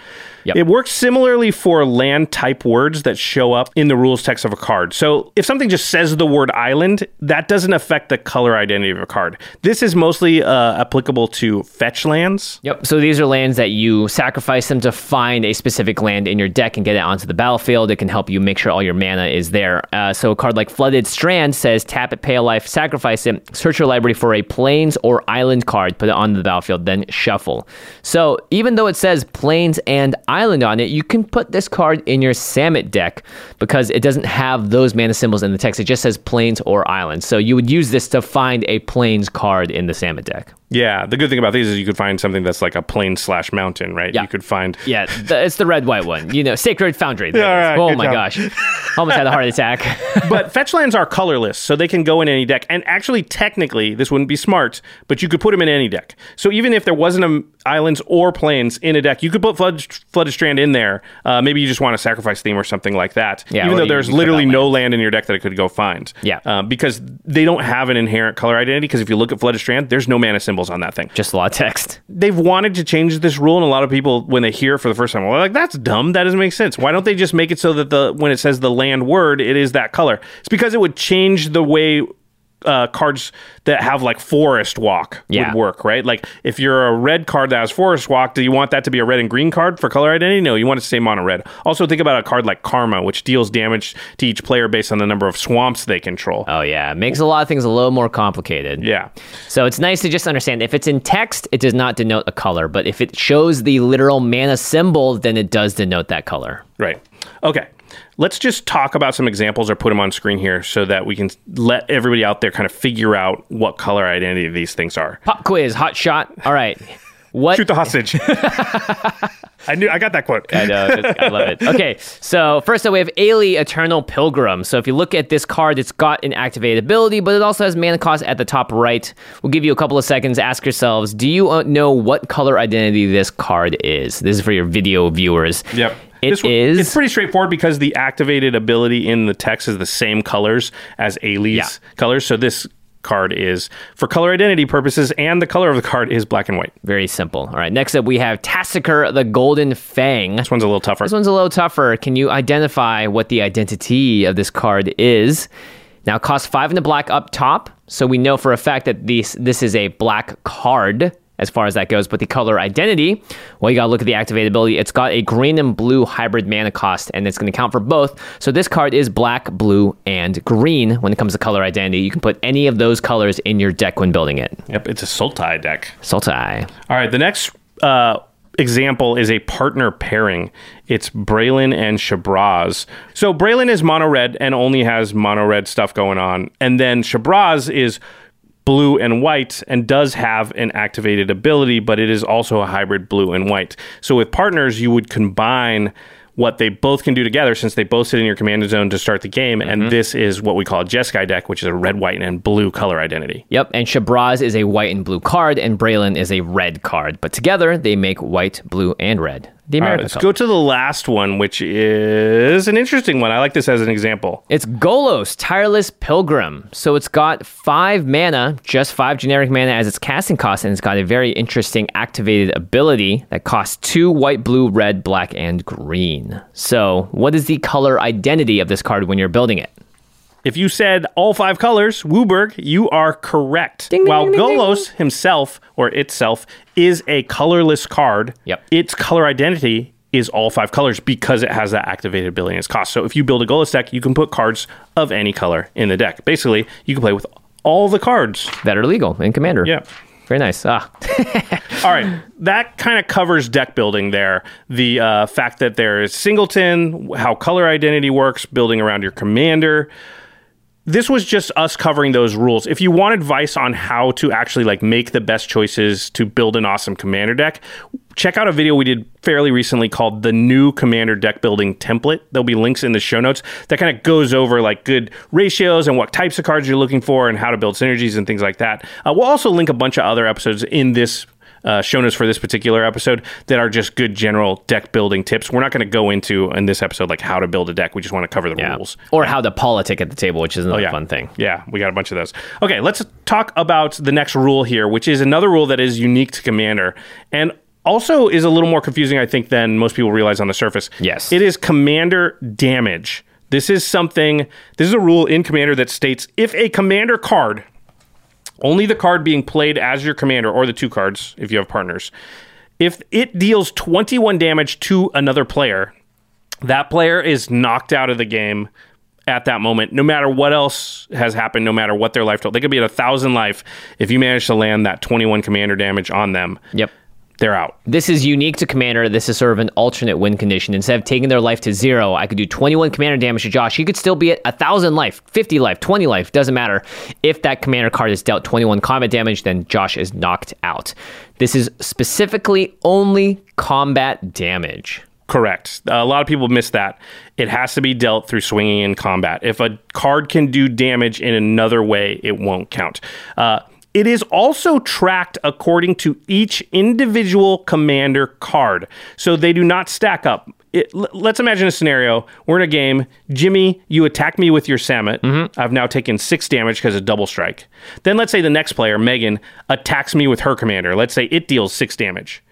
Yep. It works similarly for land type words that show up in the rules text of a card. So if something just says the word island, that doesn't affect the color identity of a card. This is mostly uh, applicable to fetch lands. Yep. So these are lands that you sacrifice them to find a specific land in your deck and get it onto the battlefield. It can help you make sure all your mana is there. Uh, so a card like Flooded Strand says tap it, pay a life, sacrifice it, search your library for a plains or island card, put it onto the battlefield, then shuffle. So even though it says plains and island on it, you can put this card in your Samut deck because it doesn't have those mana symbols in the text. It just says plains or island. So you would use this to find a plains card in the Samut deck. Yeah, the good thing about these is you could find something that's like a plain slash mountain, right? Yeah. You could find. Yeah, the, it's the red white one. You know, Sacred Foundry. Yeah, it is. all right, oh my job. gosh, almost had a heart attack. but fetch lands are colorless, so they can go in any deck. And actually, technically, this wouldn't be smart, but you could put them in any deck. So even if there wasn't a islands or plains in a deck, you could put Flood, Flooded Strand in there. Uh, maybe you just want a sacrifice theme or something like that. Yeah, even though there's literally no land in your deck that it could go find. Yeah. Uh, because they don't have an inherent color identity. Because if you look at Flooded Strand, there's no mana symbols on that thing. Just a lot of text. they've wanted to change this rule, and a lot of people, when they hear it for the first time, well, like that's dumb. That doesn't make sense. Why don't they just make it so that the when it says the land word, it is that color? It's because it would change the way uh, cards that have like forest walk Yeah. would work, right? Like if you're a red card that has forest walk, do you want that to be a red and green card for color identity? No, you want it to stay mono red. Also, think about a card like Karma, which deals damage to each player based on the number of swamps they control. Oh yeah, it makes a lot of things a little more complicated. yeah. So it's nice to just understand if it's in text, it does not denote a color, but if it shows the literal mana symbol, then it does denote that color. Right. Okay. Let's just talk about some examples or put them on screen here so that we can let everybody out there kind of figure out what color identity these things are. Pop quiz, hot shot. All right. What Shoot the hostage. I knew I got that quote. I know. I love it. Okay, so first up, we have Ayli Eternal Pilgrim. So if you look at this card, it's got an activated ability, but it also has mana cost at the top right. We'll give you a couple of seconds. Ask yourselves, do you uh, know what color identity this card is? This is for your video viewers. Yep. It This one- is- It's pretty straightforward because the activated ability in the text is the same colors as Ayli's Yeah. colors. So this card is for color identity purposes, and the color of the card is black and white. Very simple. All right, next up, we have Tasigur the Golden Fang. This one's a little tougher. This one's a little tougher. Can you identify what the identity of this card is? Now, it costs five in the black up top, so we know for a fact that this this is a black card as far as that goes. But the color identity, well, you got to look at the activated ability. It's got a green and blue hybrid mana cost, and it's going to count for both. So this card is black, blue, and green when it comes to color identity. You can put any of those colors in your deck when building it. Yep, it's a Sultai deck. Sultai. All right, the next uh, example is a partner pairing. It's Brallin and Shabraz. So Brallin is mono red and only has mono red stuff going on. And then Shabraz is blue and white and does have an activated ability, but it is also a hybrid blue and white. So with partners, you would combine what they both can do together since they both sit in your command zone to start the game. And mm-hmm. this is what we call a Jeskai deck, which is a red, white, and blue color identity. Yep, and Shabraz is a white and blue card, and Brallin is a red card. But together, they make white, blue, and red. The All right, American let's go to the last one, which is an interesting one. I like this as an example. It's Golos, Tireless Pilgrim. So it's got five mana, just five generic mana as its casting cost, and it's got a very interesting activated ability that costs two white, blue, red, black, and green. So, what is the color identity of this card when you're building it? If you said all five colors, Wooberg, you are correct. Ding, ding, While ding, ding, ding. Golos himself or itself is a colorless card, Yep. its color identity is all five colors because it has that activated ability in its cost. So if you build a Golos deck, you can put cards of any color in the deck. Basically, you can play with all the cards. That are legal in Commander. Yeah. Very nice. Ah, All right, that kind of covers deck building there. The uh, fact that there is singleton, how color identity works, building around your commander. This was just us covering those rules. If you want advice on how to actually like make the best choices to build an awesome commander deck, check out a video we did fairly recently called the new commander deck building template. There'll be links in the show notes that kind of goes over like good ratios and what types of cards you're looking for and how to build synergies and things like that. Uh, we'll also link a bunch of other episodes in this uh, shown us for this particular episode that are just good general deck building tips. We're not going to go into in this episode like how to build a deck. We just want to cover the yeah. rules. Or how to politic at the table, which is another Oh, yeah. fun thing. Yeah, we got a bunch of those. Okay, let's talk about the next rule here, which is another rule that is unique to Commander and also is a little more confusing, I think, than most people realize on the surface. Yes. It is Commander damage. This is something, this is a rule in Commander that states if a Commander card, only the card being played as your commander or the two cards if you have partners, if it deals 21 damage to another player, that player is knocked out of the game at that moment, no matter what else has happened, no matter what their life total. They could be at a thousand life. If you manage to land that 21 commander damage on them, Yep. They're out. This is unique to Commander. This is sort of an alternate win condition. Instead of taking their life to zero, I could do 21 Commander damage to Josh. He could still be at 1,000 life, 50 life, 20 life, doesn't matter. If that Commander card is dealt 21 combat damage, then Josh is knocked out. This is specifically only combat damage. Correct. A lot of people miss that. It has to be dealt through swinging in combat. If a card can do damage in another way, it won't count. Uh, it is also tracked according to each individual commander card, so they do not stack up. It, let's imagine a scenario. We're in a game. Jimmy, you attack me with your Samut. Mm-hmm. I've now taken six damage because of double strike. Then let's say the next player, Megan, attacks me with her commander. Let's say it deals six damage.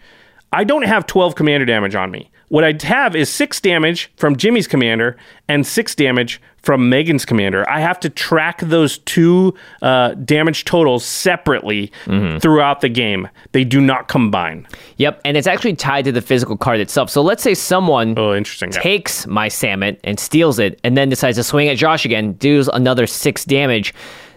I don't have 12 commander damage on me. What I have is six damage from Jimmy's commander and six damage from Megan's commander. I have to track those two uh, damage totals separately throughout the game. They do not combine. Yep, and it's actually tied to the physical card itself. So let's say someone Oh, interesting. Yeah. takes my Samut and steals it, and then decides to swing at Josh again, deals another six damage.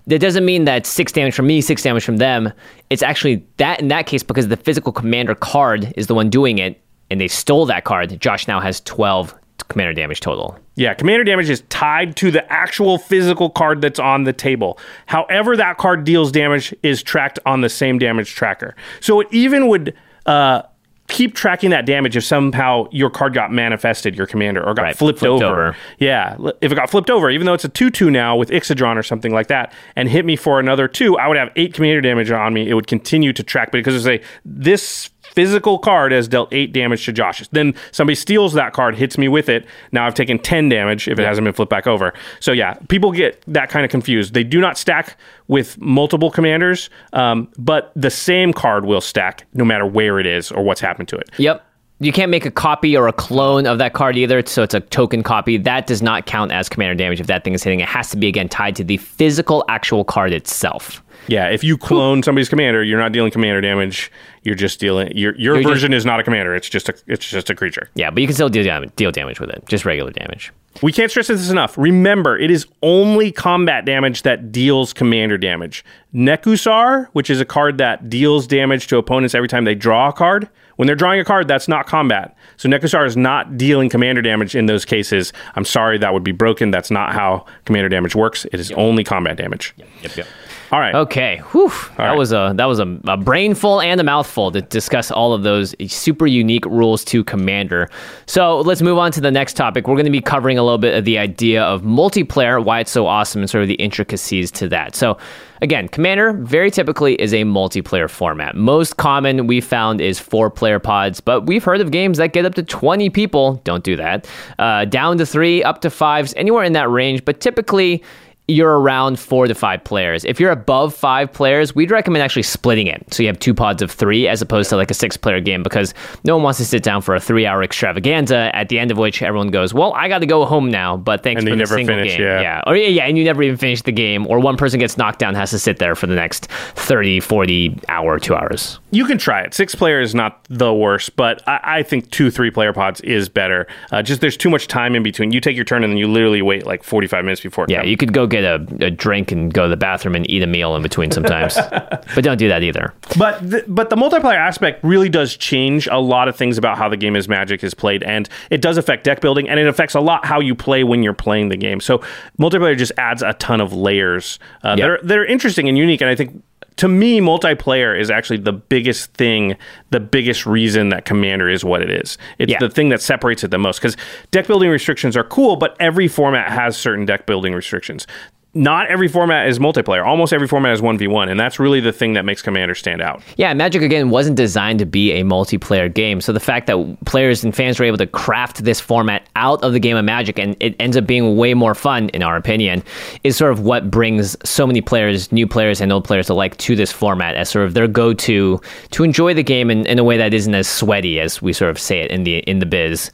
That doesn't mean that six damage from me, six damage from them. It's actually that in that case because the physical commander card is the one doing it, and they stole that card. Josh now has twelve commander damage total. Yeah, commander damage is tied to the actual physical card that's on the table. However, that card deals damage is tracked on the same damage tracker. So it even would uh, keep tracking that damage if somehow your card got manifested, your commander, or got Right, flipped, flipped over. over. Yeah, if it got flipped over, even though it's a 2 2 now with Ixidron or something like that, and hit me for another 2, I would have 8 commander damage on me. It would continue to track because it's a this physical card has dealt 8 damage to Josh. Then somebody steals that card, hits me with it. Now I've taken 10 damage if it hasn't been flipped back over. So yeah, people get that kind of confused. They do not stack with multiple commanders, um, but the same card will stack no matter where it is or what's happened to it. Yep. You can't make a copy or a clone of that card either, so it's a token copy. That does not count as commander damage if that thing is hitting. It has to be again tied to the physical actual card itself. Yeah, if you clone somebody's commander, you're not dealing commander damage. You're just dealing your your You're just- version is not a commander. It's just a it's just a creature. Yeah, but you can still deal damage, deal damage with it, just regular damage. We can't stress this enough. Remember, it is only combat damage that deals commander damage. Nekusar, which is a card that deals damage to opponents every time they draw a card. When they're drawing a card, that's not combat. So Nekusar is not dealing commander damage in those cases. I'm sorry, that would be broken. That's not how commander damage works. It is only combat damage. Yep, yep. All right. Okay, whew, that right. was a that was a, a brainful and a mouthful to discuss all of those super unique rules to Commander. So let's move on to the next topic. We're going to be covering a little bit of the idea of multiplayer, why it's so awesome, and sort of the intricacies to that. So again, Commander very typically is a multiplayer format. Most common we found is four player pods, but we've heard of games that get up to 20 people. Don't do that. Uh, down to three, up to fives, anywhere in that range, but typically you're around four to five players. If you're above five players, we'd recommend actually splitting it. So you have two pods of three as opposed to like a six player game because no one wants to sit down for a three hour extravaganza at the end of which everyone goes, Well, I got to go home now, but thanks And for you the never single finish, game. yeah. Or yeah, yeah, and you never even finish the game, or one person gets knocked down, has to sit there for the next 30, 40 hour, two hours. You can try it. Six player is not the worst, but I, I think two, three player pods is better. Uh, just there's too much time in between. You take your turn and then you literally wait like 45 minutes before it Yeah, comes. you could go get a, a drink and go to the bathroom and eat a meal in between sometimes. but don't do that either. But the, but the multiplayer aspect really does change a lot of things about how the game is Magic is played, and it does affect deck building, and it affects a lot how you play when you're playing the game. So multiplayer just adds a ton of layers uh, that are that are interesting and unique, and I think. To me, multiplayer is actually the biggest thing, the biggest reason that Commander is what it is. It's Yeah. the thing that separates it the most. Because deck building restrictions are cool, but every format has certain deck building restrictions. Not every format is multiplayer. Almost every format is 1v1, and that's really the thing that makes Commander stand out. Yeah, Magic again wasn't designed to be a multiplayer game. So the fact that players and fans were able to craft this format out of the game of Magic and it ends up being way more fun, in our opinion, is sort of what brings so many players, new players and old players alike, to this format as sort of their go-to to enjoy the game in, in a way that isn't as sweaty as we sort of say it in the in the biz.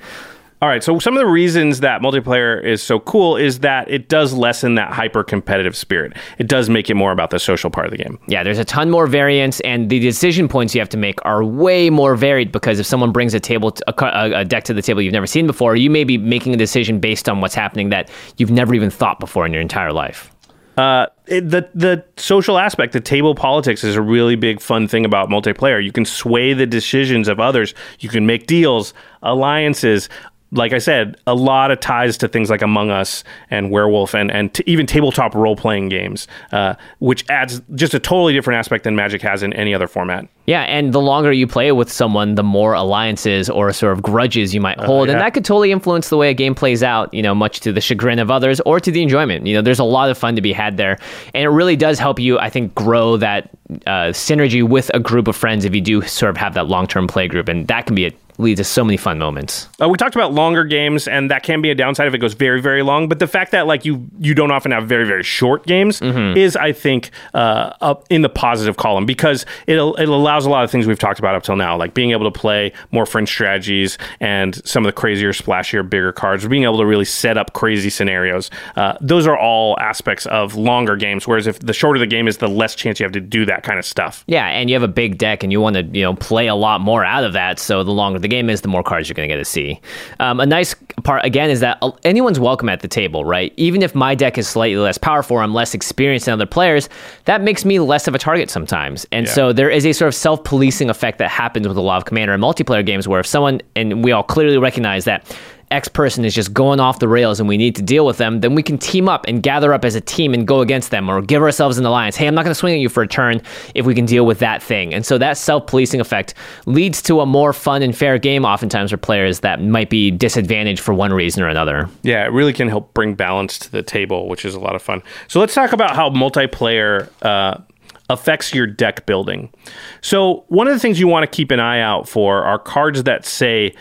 All right, so some of the reasons that multiplayer is so cool is that it does lessen that hyper competitive spirit. It does make it more about the social part of the game. Yeah, there's a ton more variance, and the decision points you have to make are way more varied because if someone brings a table, to, a, a, a deck to the table you've never seen before, you may be making a decision based on what's happening that you've never even thought before in your entire life. Uh, it, the the social aspect, the table politics, is a really big fun thing about multiplayer. You can sway the decisions of others. You can make deals, alliances. Like I said, a lot of ties to things like Among Us and Werewolf, and and t- even tabletop role playing games, uh, which adds just a totally different aspect than Magic has in any other format. Yeah, and the longer you play with someone, the more alliances or sort of grudges you might hold, and yeah. that could totally influence the way a game plays out. You know, much to the chagrin of others or to the enjoyment. You know, there's a lot of fun to be had there, and it really does help you, I think, grow that uh, synergy with a group of friends if you do sort of have that long-term play group, and that can be a, lead to so many fun moments. Uh, we talked about longer games, and that can be a downside if it goes very, very long. But the fact that like you you don't often have very, very short games is, I think, uh, up in the positive column because it it allows a lot of things we've talked about up till now, like being able to play more French strategies and some of the crazier, splashier, bigger cards, being able to really set up crazy scenarios. Uh, those are all aspects of longer games. Whereas if the shorter the game is, the less chance you have to do that kind of stuff. Yeah, and you have a big deck, and you want to you know play a lot more out of that. So the longer the game is, the more cards you're going to get to see. Um, a nice part again is that uh, anyone's welcome at the table, right? Even if my deck is slightly less powerful, I'm less experienced than other players. That makes me less of a target sometimes, and Yeah. so there is a sort of self-policing effect that happens with a lot of commander and multiplayer games, where if someone and we all clearly recognize that. X person is just going off the rails and we need to deal with them, then we can team up and gather up as a team and go against them or give ourselves an alliance. Hey, I'm not going to swing at you for a turn if we can deal with that thing. And so that self policing effect leads to a more fun and fair game, oftentimes for players that might be disadvantaged for one reason or another. Yeah, it really can help bring balance to the table, which is a lot of fun. So let's talk about how multiplayer uh, affects your deck building. So one of the things you want to keep an eye out for are cards that say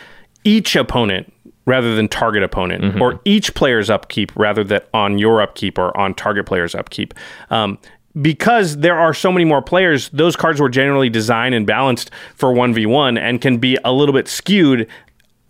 each opponent rather than target opponent, or each player's upkeep rather than on your upkeep or on target player's upkeep. Um, because there are so many more players, those cards were generally designed and balanced for 1v1 and can be a little bit skewed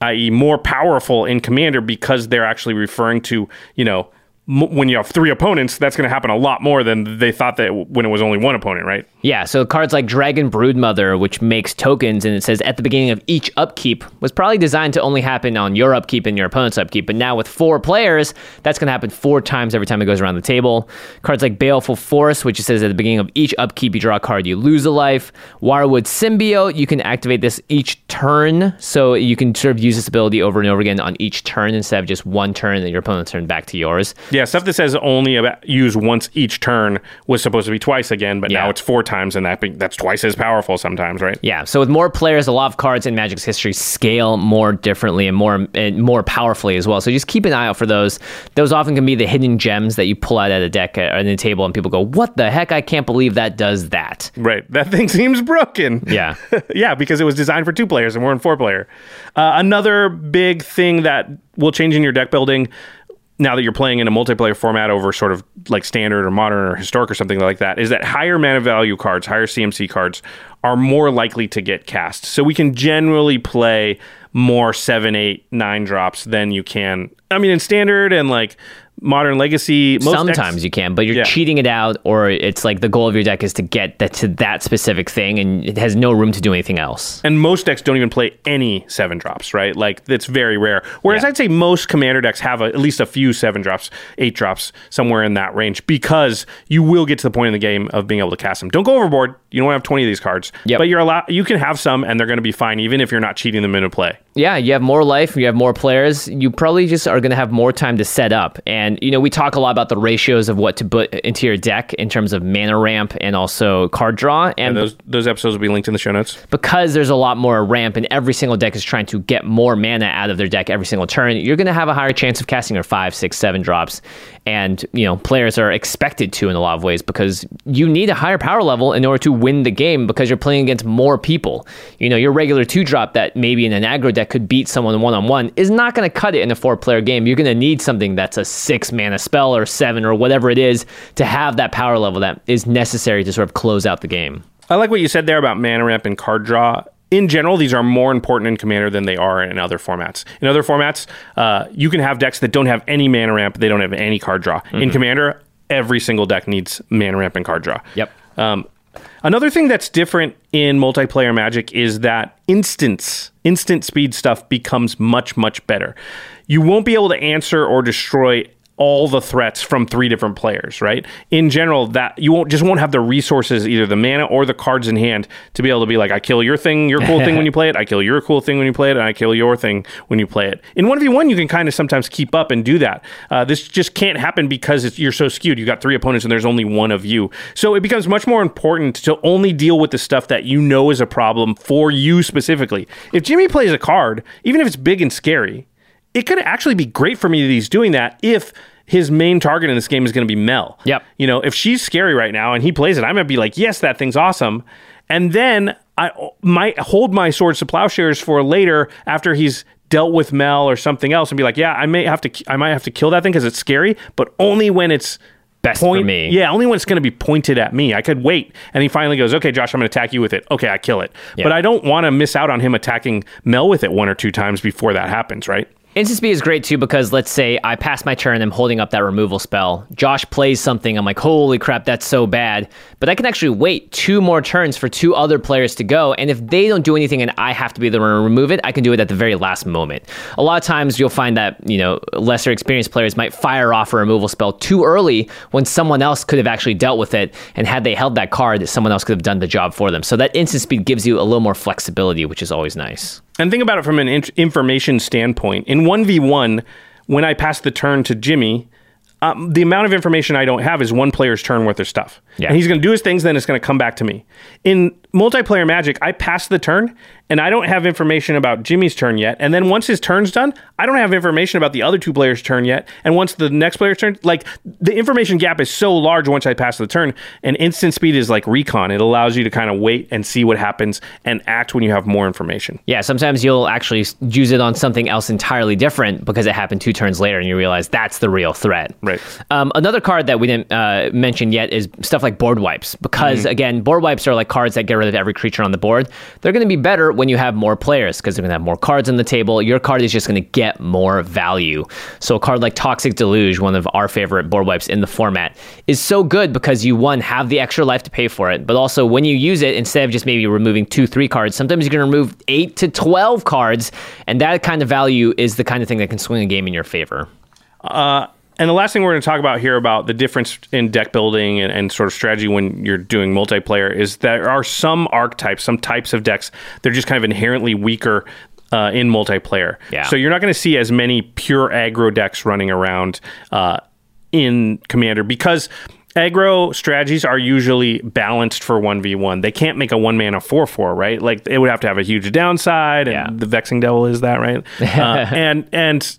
i.e., more powerful in Commander because they're actually referring to, you know, when you have three opponents, that's going to happen a lot more than they thought that when it was only one opponent, right? Yeah, so cards like Dragon Broodmother, which makes tokens, and it says at the beginning of each upkeep, was probably designed to only happen on your upkeep and your opponent's upkeep. But now with four players, that's going to happen four times every time it goes around the table. Cards like Baleful Force, which says at the beginning of each upkeep, you draw a card, you lose a life. Wirewood Symbiote, you can activate this each turn, so you can sort of use this ability over and over again on each turn instead of just one turn and your opponent's turn back to yours. Yeah, stuff that says only about use once each turn was supposed to be twice again, but now it's four times, and that be, that's twice as powerful sometimes, right? Yeah, so with more players, a lot of cards in Magic's history scale more differently and more and more powerfully as well. So just keep an eye out for those. Those often can be the hidden gems that you pull out at a deck or in the table, and people go, "What the heck? I can't believe that does that." Right. That thing seems broken. Yeah. yeah, because it was designed for two players and we're in four player. Uh, another big thing that will change in your deck building now that you're playing in a multiplayer format over sort of like standard or modern or historic or something like that is that higher mana value cards, higher CMC cards are more likely to get cast. So we can generally play more seven, eight, nine drops than you can. I mean, in standard and like modern legacy, most decks- Sometimes you can, but you're Yeah. cheating it out, or it's like the goal of your deck is to get that to that specific thing, and it has no room to do anything else. And most decks don't even play any seven drops, right? Like it's very rare. Whereas Yeah. I'd say most commander decks have a, at least a few seven drops, eight drops, somewhere in that range, because you will get to the point in the game of being able to cast them. Don't go overboard. You don't have twenty of these cards, Yep. but you're allowed. You can have some, and they're going to be fine, even if you're not cheating them into play. Yeah, you have more life, you have more players, you probably just are going to have more time to set up. And, you know, we talk a lot about the ratios of what to put into your deck in terms of mana ramp and also card draw. And, And those those episodes will be linked in the show notes. because there's a lot more ramp and every single deck is trying to get more mana out of their deck every single turn, you're going to have a higher chance of casting your five, six, seven drops. And, you know, players are expected to in a lot of ways because you need a higher power level in order to win the game because you're playing against more people. You know, your regular two drop that maybe in an aggro deck could beat someone one on one is not going to cut it in a four player game. You're going to need something that's a six mana spell or seven or whatever it is to have that power level that is necessary to sort of close out the game. I like what you said there about mana ramp and card draw. In general, these are more important in Commander than they are in other formats. In other formats, uh, you can have decks that don't have any mana ramp, they don't have any card draw. In Commander, every single deck needs mana ramp and card draw. Yep. Um, another thing that's different in multiplayer Magic is that instance, instant speed stuff becomes much, much better. You won't be able to answer or destroy all the threats from three different players, right? In general, that you won't just won't have the resources, either the mana or the cards in hand, to be able to be like, I kill your thing, your cool thing when you play it, I kill your cool thing when you play it, and I kill your thing when you play it. In one v one, you can kind of sometimes keep up and do that. Uh, this just can't happen because it's, you're so skewed. You've got three opponents and there's only one of you, so it becomes much more important to only deal with the stuff that you know is a problem for you specifically. If Jimmy plays a card, even if it's big and scary, it could actually be great for me that he's doing that if his main target in this game is going to be Mel. Yep. You know, if she's scary right now and he plays it, I'm going to be like, yes, that thing's awesome. And then I might hold my swords to plowshares for later after he's dealt with Mel or something else and be like, yeah, I may have to, I might have to kill that thing because it's scary, but only when it's Best for me. Yeah, only when it's going to be pointed at me. I could wait. And he finally goes, okay, Josh, I'm going to attack you with it. Okay, I kill it. But I don't want to miss out on him attacking Mel with it one or two times before that happens, right? Instant speed is great too because let's say I pass my turn, and I'm holding up that removal spell. Josh plays something, I'm like, holy crap, that's so bad. But I can actually wait two more turns for two other players to go, and if they don't do anything and I have to be the one to remove it, I can do it at the very last moment. A lot of times you'll find that, you know, lesser experienced players might fire off a removal spell too early when someone else could have actually dealt with it, and had they held that card, someone else could have done the job for them. So that instant speed gives you a little more flexibility, which is always nice. And think about it from an in- information standpoint. In 1v1, when I pass the turn to Jimmy, um, the amount of information I don't have is one player's turn worth of stuff. Yeah. And he's going to do his things, then it's going to come back to me. In multiplayer Magic, I pass the turn, and I don't have information about Jimmy's turn yet. And then once his turn's done, I don't have information about the other two players' turn yet. And once the next player's turn, like the information gap is so large once I pass the turn. And instant speed is like recon. It allows you to kind of wait and see what happens and act when you have more information. Yeah, sometimes you'll actually use it on something else entirely different because it happened two turns later and you realize that's the real threat. Right. Um, another card that we didn't uh, mention yet is stuff like board wipes because, again, board wipes are like cards that get rid of every creature on the board. They're going to be better when you have more players because they're going to have more cards on the table. Your card is just going to get more value. So a card like Toxic Deluge, one of our favorite board wipes in the format, is so good because you one have the extra life to pay for it, but also when you use it, instead of just maybe removing two, three cards, sometimes you can remove eight to twelve cards, and that kind of value is the kind of thing that can swing a game in your favor. Uh, And the last thing we're going to talk about here about the difference in deck building and, and sort of strategy when you're doing multiplayer is there are some archetypes, some types of decks they're just kind of inherently weaker uh, in multiplayer. Yeah. So you're not going to see as many pure aggro decks running around uh, in Commander because aggro strategies are usually balanced for 1v1. They can't make a one mana 4 4, right? Like it would have to have a huge downside. And Yeah. the Vexing Devil is that, right? uh, and, and,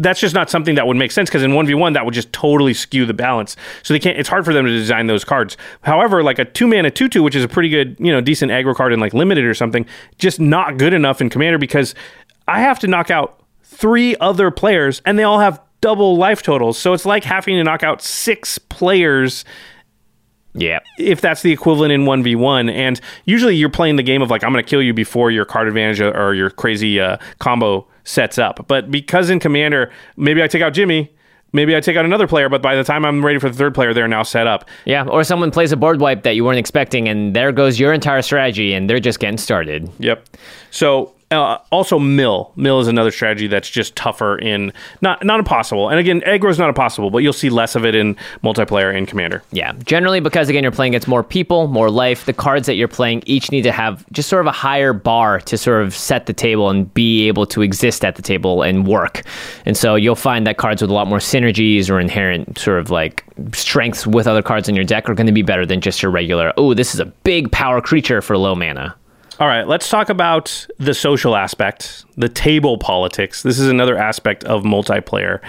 that's just not something that would make sense because in 1v1 that would just totally skew the balance. So they can't it's hard for them to design those cards. However like a 2 mana 2-2 which is a pretty good you know decent aggro card in like limited or something just not good enough in commander because i have to knock out three other players and they all have double life totals. So it's like having to knock out six players Yeah. if that's the equivalent in 1v1 and usually you're playing the game of like i'm going to kill you before your card advantage or your crazy uh, combo sets up but because in commander maybe i take out jimmy maybe i take out another player but by the time i'm ready for the third player they're now set up Yeah, or someone plays a board wipe that you weren't expecting, and there goes your entire strategy, and they're just getting started. Yep. So uh, also mill. Mill is another strategy that's just tougher in not not impossible. And again, aggro is not impossible, but you'll see less of it in multiplayer in commander. Yeah, generally because again you're playing against more people, more life. The cards that you're playing each need to have just sort of a higher bar to sort of set the table and be able to exist at the table and work. And so you'll find that cards with a lot more synergies or inherent sort of like strengths with other cards in your deck are going to be better than just your regular. Oh, this is a big power creature for low mana. All right, let's talk about the social aspect, the table politics. This is another aspect of multiplayer.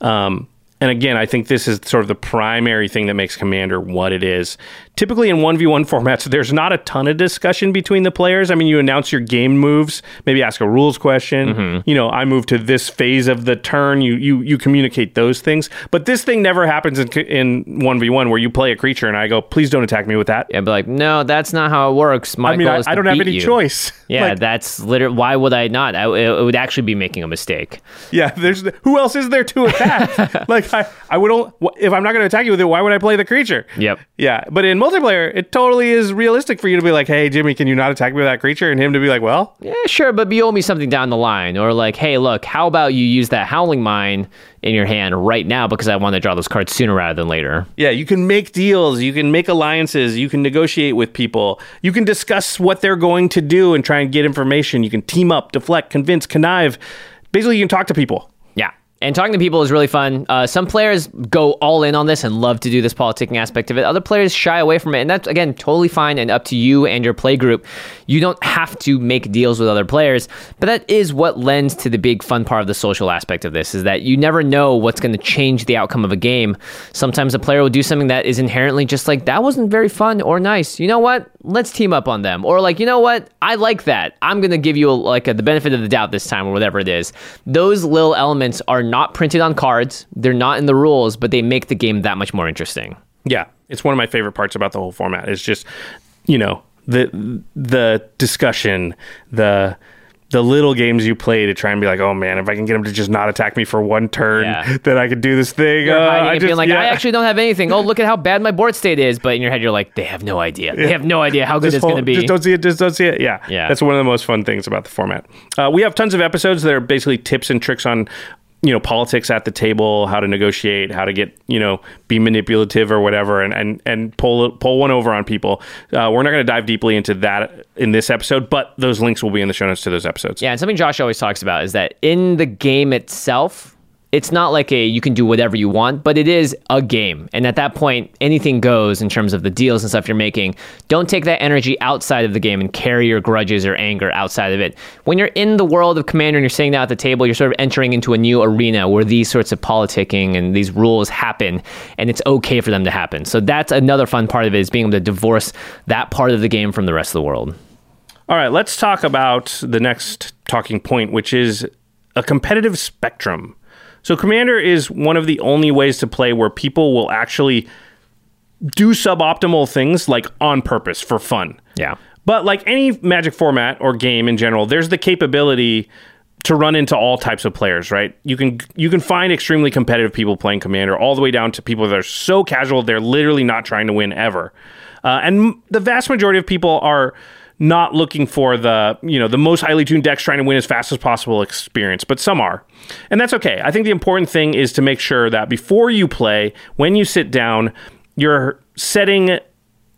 Um, and again, I think this is sort of the primary thing that makes Commander what it is. Typically, in 1v1 formats, there's not a ton of discussion between the players. I mean, you announce your game moves, maybe ask a rules question. Mm-hmm. You know, I move to this phase of the turn. You you you communicate those things. But this thing never happens in in 1v1 where you play a creature and I go, please don't attack me with that. Yeah, but like, no, that's not how it works. My I mean, goal I, is I don't have any you. choice. Yeah, Like, that's literally why would I not? I, it, would actually be making a mistake. Yeah, there's who else is there to attack? like I, I would only, if I'm not going to attack you with it, why would I play the creature? Yep. Yeah, but in multiplayer, it totally is realistic for you to be like, "Hey, Jimmy, can you not attack me with that creature?" and him to be like, "Well, Yeah, sure, but you owe me something down the line. Or like, hey, look, how about you use that Howling Mine in your hand right now because I want to draw those cards sooner rather than later. yeah, you can make deals, you can make alliances, you can negotiate with people, you can discuss what they're going to do and try and get information. You can team up, deflect, convince, connive. Basically, you can talk to people. And talking to people is really fun. Uh, some players go all in on this and love to do this politicking aspect of it. Other players shy away from it. And that's, again, totally fine and up to you and your play group. You don't have to make deals with other players. But that is what lends to the big fun part of the social aspect of this is that you never know what's going to change the outcome of a game. Sometimes a player will do something that is inherently just like, that wasn't very fun or nice. You know what? Let's team up on them. Or like, you know what? I like that. I'm going to give you a, like a, the benefit of the doubt this time or whatever it is. Those little elements are not printed on cards. They're not in the rules, but they make the game that much more interesting. Yeah, it's one of my favorite parts about the whole format. Is just you know the the discussion, the the little games you play to try and be like, oh man, if I can get them to just not attack me for one turn, Yeah. then I could do this thing. You're Uh, hiding I and being like, yeah. I actually don't have anything. Oh, look at how bad my board state is. But in your head, you're like, they have no idea. They have no idea how good Just it's going to be. Just don't see it. Just don't see it. Yeah, Yeah. That's one of the most fun things about the format. Uh, we have tons of episodes that are basically tips and tricks on, you know, politics at the table, how to negotiate, how to get, you know, be manipulative or whatever, and and and pull pull one over on people. Uh, we're not going to dive deeply into that in this episode, but those links will be in the show notes to those episodes. Yeah, and something Josh always talks about is that in the game itself, it's not like a you can do whatever you want, but it is a game. And at that point, anything goes in terms of the deals and stuff you're making. Don't take that energy outside of the game and carry your grudges or anger outside of it. When you're in the world of Commander and you're sitting down at the table, you're sort of entering into a new arena where these sorts of politicking and these rules happen, and it's okay for them to happen. So that's another fun part of it is being able to divorce that part of the game from the rest of the world. All right, let's talk about the next talking point, which is a competitive spectrum. So, Commander is one of the only ways to play where people will actually do suboptimal things like on purpose for fun. Yeah. But like any Magic format or game in general, there's the capability to run into all types of players, right? You can you can find extremely competitive people playing Commander, all the way down to people that are so casual they're literally not trying to win ever. Uh, and the vast majority of people are not looking for the you know the most highly tuned decks trying to win as fast as possible experience, but some are, and that's okay. I think the important thing is to make sure that before you play, when you sit down, you're setting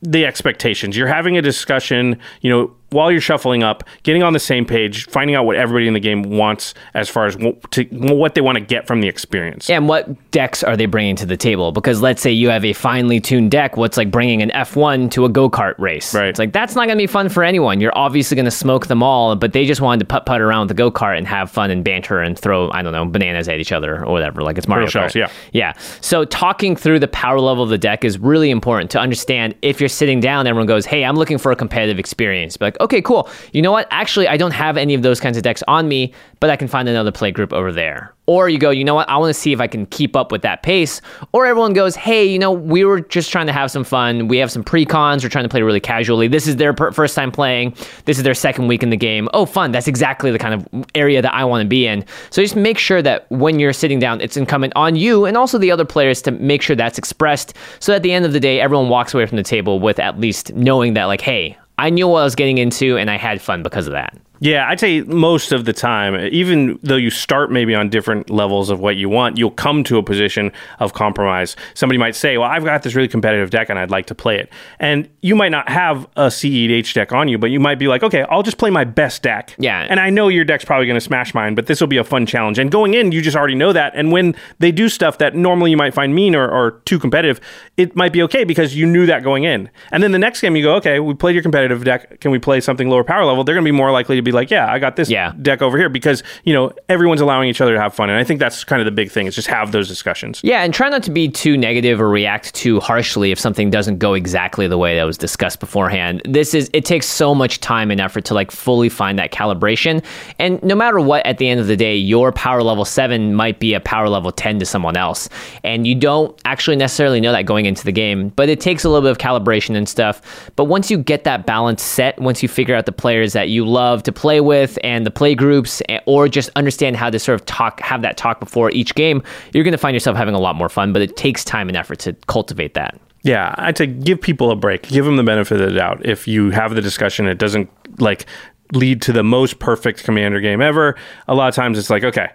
the expectations. You're having a discussion, you know, while you're shuffling up, getting on the same page, finding out what everybody in the game wants as far as what, to, what they want to get from the experience. And what decks are they bringing to the table? Because let's say you have a finely tuned deck, what's like bringing an F1 to a go kart race? Right. It's like that's not going to be fun for anyone. You're obviously going to smoke them all, but they just wanted to putt putt around with the go kart and have fun and banter and throw I don't know bananas at each other or whatever. Like it's Mario shells, Kart. yeah. Yeah. So talking through the power level of the deck is really important to understand. If you're sitting down, everyone goes, "Hey, I'm looking for a competitive experience." Be like, "Okay, cool. You know what? Actually, I don't have any of those kinds of decks on me, but I can find another play group over there." Or you go, "You know what? I want to see if I can keep up with that pace." Or everyone goes, "Hey, you know, we were just trying to have some fun. We have some pre-cons. We're trying to play really casually. This is their per- first time playing. This is their second week in the game. Oh, fun. That's exactly the kind of area that I want to be in." So just make sure that when you're sitting down, it's incumbent on you and also the other players to make sure that's expressed. So at the end of the day, everyone walks away from the table with at least knowing that, like, hey, I knew what I was getting into and I had fun because of that. Yeah, I'd say most of the time, even though you start maybe on different levels of what you want, you'll come to a position of compromise. Somebody might say, Well, I've got this really competitive deck and I'd like to play it. And you might not have a CEDH deck on you, but you might be like, Okay, I'll just play my best deck. Yeah. And I know your deck's probably going to smash mine, but this will be a fun challenge. And going in, you just already know that. And when they do stuff that normally you might find mean or, or too competitive, it might be okay because you knew that going in. And then the next game, you go, Okay, we played your competitive deck. Can we play something lower power level? They're going to be more likely to be like, Yeah, I got this Yeah. deck over here because, you know, everyone's allowing each other to have fun. And I think that's kind of the big thing is just have those discussions. Yeah, and try not to be too negative or react too harshly if something doesn't go exactly the way that was discussed beforehand. This is it takes so much time and effort to like fully find that calibration. And no matter what at the end of the day, your power level 7 might be a power level 10 to someone else. And you don't actually necessarily know that going into the game, but it takes a little bit of calibration and stuff. But once you get that balance set, once you figure out the players that you love to play with and the play groups eh, or just understand how to sort of talk have that talk before each game, you're going to find yourself having a lot more fun, but it takes time and effort to cultivate that. Yeah, I'd say give people a break. Give them the benefit of the doubt. If you have the discussion, it doesn't like lead to the most perfect commander game ever. A lot of times it's like, okay,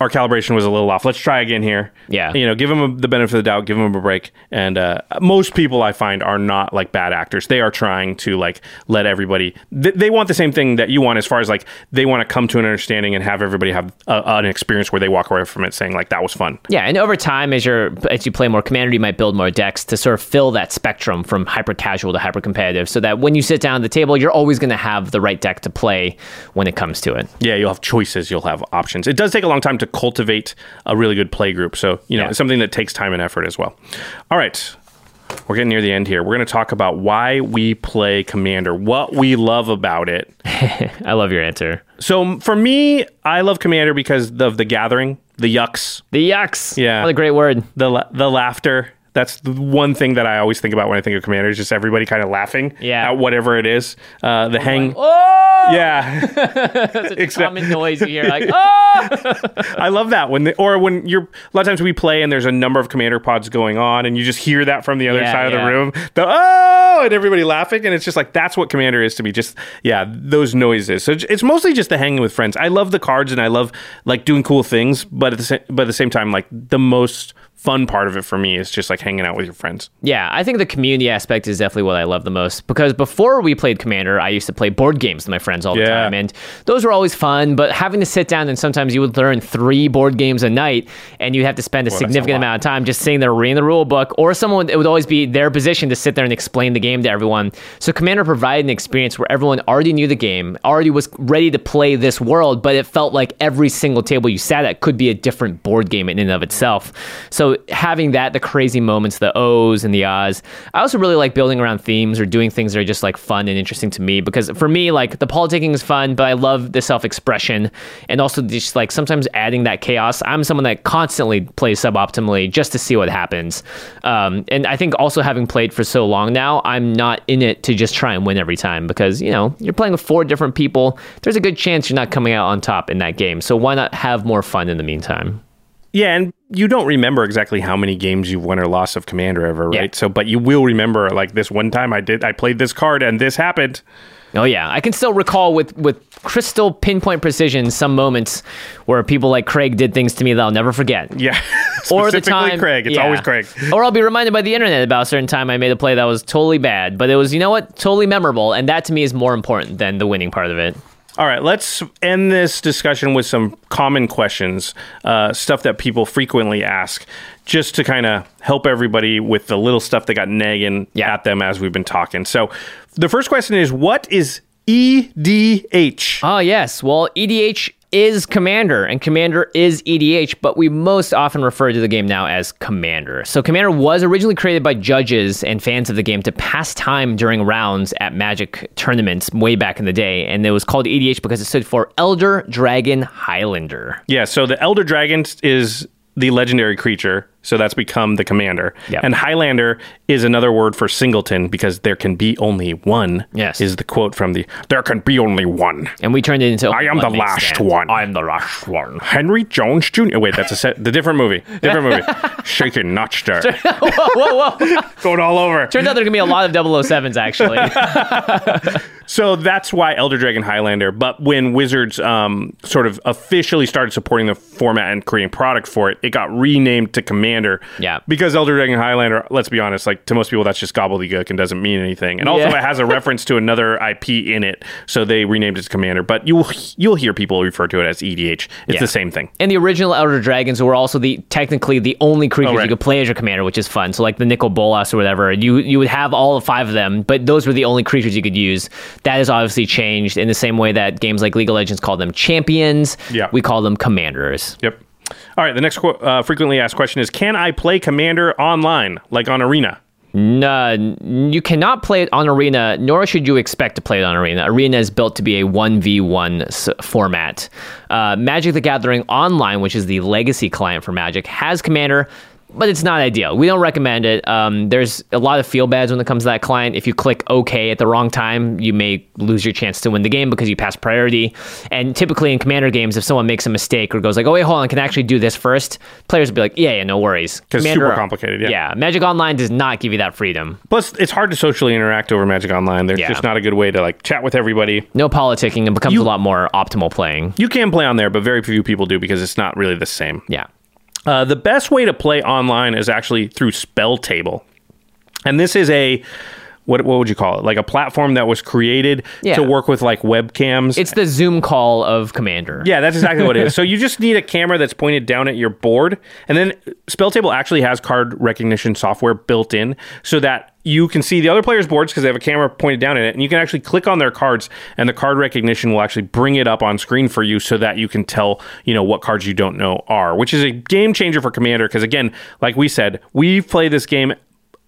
our calibration was a little off. Let's try again here. Yeah. You know, give them the benefit of the doubt, give them a break. And uh, most people I find are not like bad actors. They are trying to like let everybody, th- they want the same thing that you want as far as like they want to come to an understanding and have everybody have a, an experience where they walk away from it saying like that was fun. Yeah, and over time, as you're as you play more commander, you might build more decks to sort of fill that spectrum from hyper casual to hyper competitive, so that when you sit down at the table, you're always going to have the right deck to play when it comes to it. Yeah, you'll have choices, you'll have options. It does take a long time to cultivate a really good play group. So, you know, Yeah. it's something that takes time and effort as well. All right. We're getting near the end here. We're going to talk about why we play Commander, what we love about it. I love your answer. So, for me, I love Commander because of the gathering, the yucks, The yucks. Yeah. What a great word. the la- the laughter. That's the one thing that I always think about when I think of Commander is just everybody kind of laughing Yeah. at whatever it is. Uh, the hang. Oh, Yeah. that's a Except- common noise you hear. Like, oh, I love that when, the, or when you're a lot of times we play and there's a number of commander pods going on and you just hear that from the other Yeah, side of the room, the oh, and everybody laughing, and it's just like that's what commander is to me. Just yeah, those noises. So it's mostly just the hanging with friends. I love the cards and I love like doing cool things, but at the same, but at the same time, like the most fun part of it for me is just like hanging out with your friends. Yeah, I think the community aspect is definitely what I love the most because before we played Commander, I used to play board games with my friends all the Yeah. time, and those were always fun. But having to sit down and sometimes you would learn three board games a night, and you have to spend a significant lot. amount of time just sitting there reading the rule book, or someone it would always be their position to sit there and explain the game to everyone. So Commander provided an experience where everyone already knew the game, already was ready to play this world, but it felt like every single table you sat at could be a different board game in and of itself. So so having that, the crazy moments, the O's and the ahs. I also really like building around themes or doing things that are just like fun and interesting to me because for me, like the politicking is fun, but I love the self expression and also just like sometimes adding that chaos. I'm someone that constantly plays suboptimally just to see what happens. Um, and I think also having played for so long now, I'm not in it to just try and win every time because, you know, you're playing with four different people. There's a good chance you're not coming out on top in that game. So why not have more fun in the meantime? Yeah, and you don't remember exactly how many games you've won or lost of Commander ever, right? Yeah. So, but you will remember like this one time I did, I played this card and this happened. Oh yeah, I can still recall with with crystal pinpoint precision some moments where people like Craig did things to me that I'll never forget. Yeah, Or the time, Craig. It's yeah. always Craig. Or I'll be reminded by the internet about a certain time I made a play that was totally bad, but it was you know what, totally memorable, and that to me is more important than the winning part of it. All right, let's end this discussion with some common questions, uh, stuff that people frequently ask, just to kind of help everybody with the little stuff that got nagging Yeah. at them as we've been talking. So, the first question is, what is EDH? Oh yes, well EDH is Commander, and Commander is EDH, but we most often refer to the game now as Commander. So Commander was originally created by judges and fans of the game to pass time during rounds at Magic tournaments way back in the day, and it was called EDH because it stood for Elder Dragon Highlander. Yeah, so the Elder Dragon is the legendary creature, so that's become the commander. Yep. And Highlander is another word for singleton because there can be only one. Yes. Is the quote from the There can be only one. And we turned it into I am the last Stand. one. I'm the last one. Henry Jones Jr. Wait, that's a set the different movie. Different movie. Shaken, not stirred. whoa, whoa. Going all over. Turns out there can be a lot of 007s actually. So that's why Elder Dragon Highlander. But when Wizards um, sort of officially started supporting the format and creating product for it, it got renamed to Commander. Yeah. Because Elder Dragon Highlander, let's be honest, like to most people, that's just gobbledygook and doesn't mean anything. And also, Yeah. it has a reference to another IP in it, so they renamed it to Commander. But you'll you'll hear people refer to it as EDH. It's Yeah. the same thing. And the original Elder Dragons were also the technically the only creatures Oh, right. you could play as your commander, which is fun. So like the Nicol Bolas or whatever, you you would have all five of them, but those were the only creatures you could use. That has obviously changed in the same way that games like League of Legends call them champions. Yeah. We call them commanders. Yep. All right. The next qu- uh, frequently asked question is: Can I play Commander online, like on Arena? No, you cannot play it on Arena, nor should you expect to play it on Arena. Arena is built to be a 1v1 s- format. Uh, Magic the Gathering Online, which is the legacy client for Magic, has Commander, but it's not ideal. We don't recommend it. Um, there's a lot of feel bads when it comes to that client. If you click OK at the wrong time, you may lose your chance to win the game because you pass priority. And typically in Commander games, if someone makes a mistake or goes like, "Oh wait, hold on, can I actually do this first? Players will be like, "Yeah, yeah, no worries." 'Cause it's Commander- super complicated, yeah. yeah, Magic Online does not give you that freedom. Plus, it's hard to socially interact over Magic Online. There's Yeah. just not a good way to like chat with everybody. no politicking and becomes You- a lot more optimal playing. You can play on there, but very few people do because it's not really the same. Yeah. Uh, the best way to play online is actually through Spell Table, and this is a what what would you call it? Like a platform that was created Yeah. to work with like webcams. It's the Zoom call of Commander. yeah, that's exactly what it is. So you just need a camera that's pointed down at your board, and then Spell Table actually has card recognition software built in, so that you can see the other players' boards because they have a camera pointed down at it, and you can actually click on their cards, and the card recognition will actually bring it up on screen for you, so that you can tell you know what cards you don't know are, which is a game changer for Commander. Because again, like we said, we play this game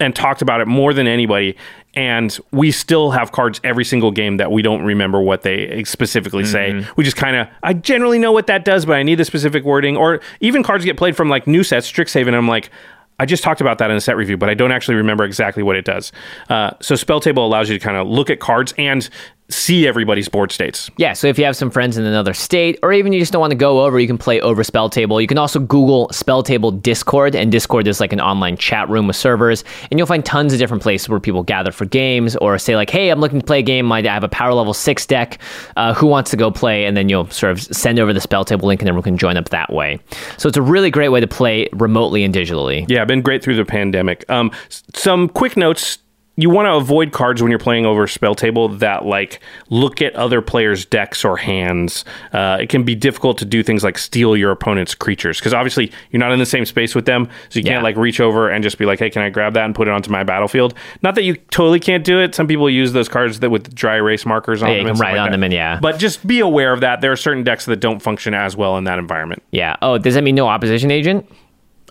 and talked about it more than anybody. And we still have cards every single game that we don't remember what they specifically say. Mm-hmm. We just kind of, I generally know what that does, but I need the specific wording. Or even cards get played from like new sets, Strixhaven. And I'm like, I just talked about that in a set review, but I don't actually remember exactly what it does. Uh, so Spell Table allows you to kind of look at cards and see everybody's board states. Yeah, so if you have some friends in another state, or even you just don't want to go over, you can play over Spell Table. You can also Google Spell Table Discord, and Discord is like an online chat room with servers, and you'll find tons of different places where people gather for games, or say like, "Hey, I'm looking to play a game. I have a power level six deck. Uh, who wants to go play?" And then you'll sort of send over the Spell Table link, and everyone can join up that way. So it's a really great way to play remotely and digitally. Yeah, been great through the pandemic. Um, some quick notes. You want to avoid cards when you're playing over spell table that like look at other players' decks or hands. Uh, it can be difficult to do things like steal your opponent's creatures because obviously you're not in the same space with them, so you Yeah. can't like reach over and just be like, "Hey, can I grab that and put it onto my battlefield?" Not that you totally can't do it. Some people use those cards that with dry erase markers on Yeah, them. and write like on that. them and yeah. But just be aware of that. There are certain decks that don't function as well in that environment. Yeah. Oh, does that mean no opposition agent?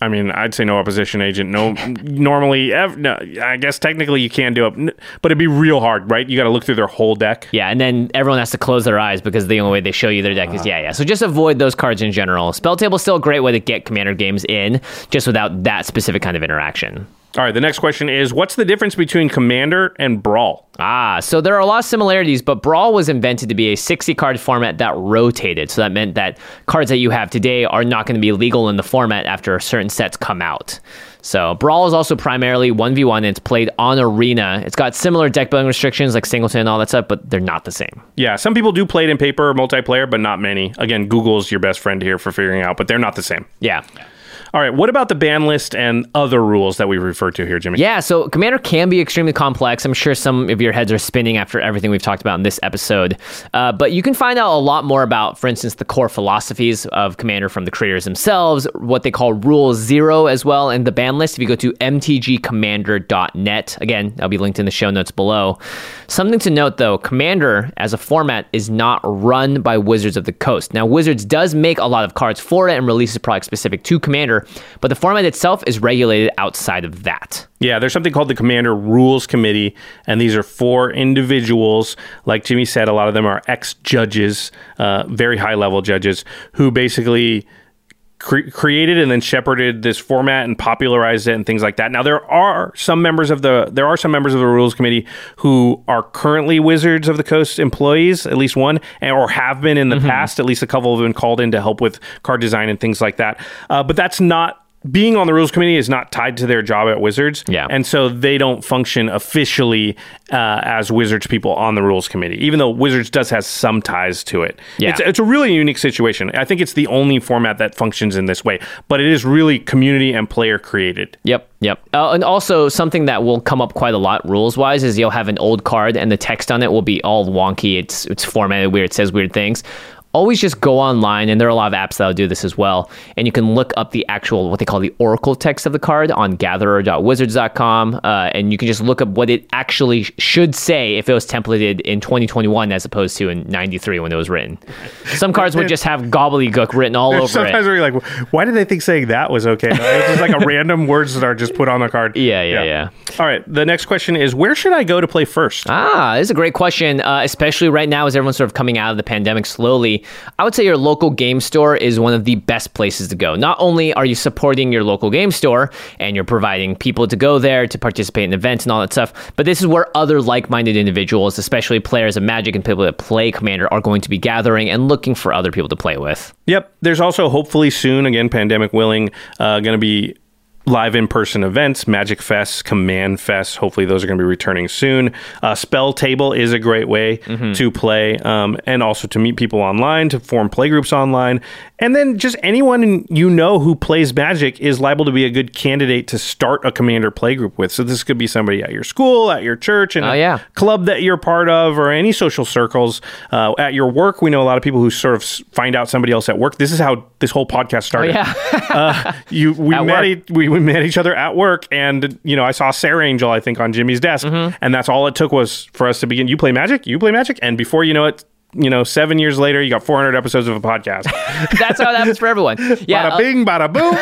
I mean, I'd say no opposition agent. No, normally, ev- no, I guess technically you can do it, but it'd be real hard, right? You got to look through their whole deck. Yeah, and then everyone has to close their eyes because the only way they show you their deck is uh-huh. yeah, yeah. So just avoid those cards in general. Spell table's still a great way to get commander games in, just without that specific kind of interaction. All right, the next question is what's the difference between Commander and Brawl? Ah, so there are a lot of similarities, but Brawl was invented to be a 60 card format that rotated. So that meant that cards that you have today are not going to be legal in the format after certain sets come out. So Brawl is also primarily 1v1 and it's played on Arena. It's got similar deck building restrictions like Singleton and all that stuff, but they're not the same. Yeah, some people do play it in paper or multiplayer, but not many. Again, Google's your best friend here for figuring out, but they're not the same. Yeah. All right, what about the ban list and other rules that we refer to here, Jimmy? Yeah, so Commander can be extremely complex. I'm sure some of your heads are spinning after everything we've talked about in this episode. Uh, but you can find out a lot more about, for instance, the core philosophies of Commander from the creators themselves, what they call Rule Zero as well, and the ban list if you go to mtgcommander.net. Again, I'll be linked in the show notes below. Something to note though Commander as a format is not run by Wizards of the Coast. Now, Wizards does make a lot of cards for it and releases products specific to Commander, but the format itself is regulated outside of that. Yeah, there's something called the Commander Rules Committee, and these are four individuals. Like Jimmy said, a lot of them are ex judges, uh, very high level judges, who basically cre- created and then shepherded this format and popularized it and things like that. Now there are some members of the there are some members of the Rules Committee who are currently Wizards of the Coast employees, at least one, and, or have been in the past. At least a couple have been called in to help with card design and things like that. Uh, but that's not being on the rules committee is not tied to their job at Wizards. Yeah. And so they don't function officially uh, as Wizards people on the rules committee, even though Wizards does have some ties to it. Yeah. It's, it's a really unique situation. I think it's the only format that functions in this way, but it is really community and player created. Yep, yep. Uh, and also something that will come up quite a lot rules wise is you'll have an old card and the text on it will be all wonky. It's it's formatted weird. It says weird things. Always just go online, and there are a lot of apps that'll do this as well. And you can look up the actual what they call the Oracle text of the card on Gatherer.wizards.com, uh, and you can just look up what it actually sh- should say if it was templated in 2021 as opposed to in '93 when it was written. Some cards would just have gobbledygook written all over Sometimes it. we're like, why did they think saying that was okay? It's just like a random words that are just put on the card. Yeah, yeah, yeah. All right. The next question is where should I go to play first? Ah, this is a great question, uh, especially right now as everyone's sort of coming out of the pandemic slowly. I would say your local game store is one of the best places to go. Not only are you supporting your local game store and you're providing people to go there to participate in events and all that stuff, but this is where other like minded individuals, especially players of Magic and people that play Commander, are going to be gathering and looking for other people to play with. Yep. There's also hopefully soon, again, pandemic willing, uh, going to be live in person events, Magic Fest, Command Fest. Hopefully, those are going to be returning soon. Uh, Spell Table is a great way to play um, and also to meet people online, to form playgroups online. And then just anyone you know who plays Magic is liable to be a good candidate to start a Commander playgroup with. So, this could be somebody at your school, at your church, and Oh, yeah. club that you're part of or any social circles uh, at your work we know a lot of people who sort of find out somebody else at work this is how this whole podcast started yeah. uh, you we met we, we met each other at work and you know i saw Serra Angel i think on jimmy's desk. Mm-hmm. and that's all it took was for us to begin. You play magic? You play magic? And before you know it you know seven years later you got 400 episodes of a podcast That's how it happens for everyone. Yeah, bada bing bada boom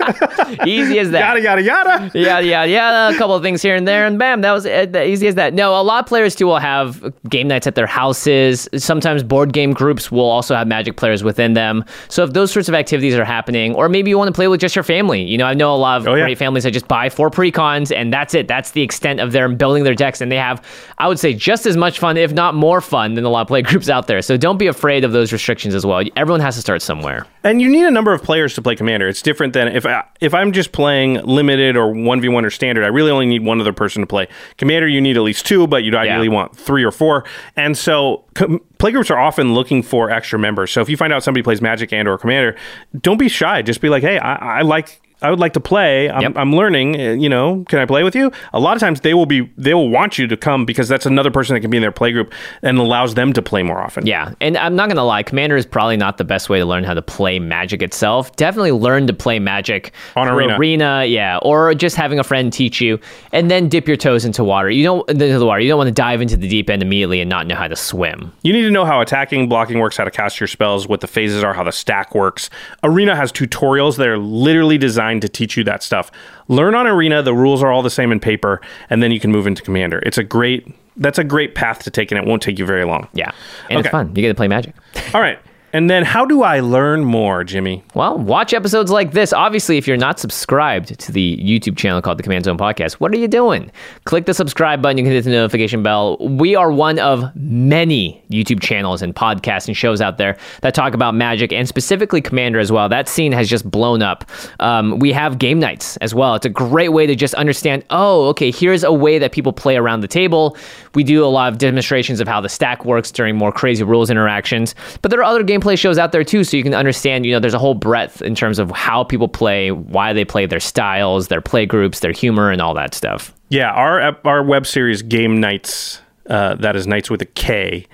uh, easy as that. yada yada yada yeah, yeah, yeah. A couple of things here and there, and bam, that was uh, easy as that. No, a lot of players too will have game nights at their houses. Sometimes board game groups will also have Magic players within them. So if those sorts of activities are happening, or maybe you want to play with just your family, you know, I know a lot of Oh, yeah. great families that just buy four precons and that's it. That's the extent of their building their decks, and they have, I would say, just as much fun, if not more fun, than a lot of play groups out there. So don't be afraid of those restrictions as well. Everyone has to start somewhere. And you need a number of players to play commander. It's different than if I, if I'm just playing limited or one v one or standard. I really only need one other person to play commander. You need at least two, but you'd ideally want three or four. And so com- playgroups are often looking for extra members. So if you find out somebody plays magic and or commander, don't be shy. Just be like, hey, I, I like. I would like to play. I'm, Yep. I'm learning. uh, You know, can I play with you? A lot of times they will be. They will want you to come because that's another person that can be in their play group and allows them to play more often. Yeah, and I'm not gonna lie, Commander is probably not the best way to learn how to play Magic itself. Definitely learn to play Magic On Arena. Arena, yeah, or just having a friend teach you, and then dip your toes into water. You don't into the water. You don't want to dive into the deep end immediately and not know how to swim. You need to know how attacking, blocking works, how to cast your spells, what the phases are, how the stack works. Arena has tutorials that are literally designed designed to teach you that stuff. Learn on Arena. The rules are all the same in paper, and then you can move into Commander. It's a great. That's a great path to take, and it won't take you very long. Yeah. And it's fun. You get to play Magic. All right. And then, how do I learn more, Jimmy? Well, watch episodes like this. Obviously, if you're not subscribed to the YouTube channel called the Command Zone Podcast, what are you doing? Click the subscribe button. You can hit the notification bell. We are one of many YouTube channels and podcasts and shows out there that talk about Magic and specifically Commander as well. That scene has just blown up. Um, we have game nights as well. It's a great way to just understand. Oh, okay. Here's a way that people play around the table. We do a lot of demonstrations of how the stack works during more crazy rules interactions. But there are other gameplay shows out there too, so you can understand. You know, there's a whole breadth in terms of how people play, why they play, their styles, their play groups, their humor, and all that stuff. Yeah, our our web series Game Nights, uh, that is Nights with a K,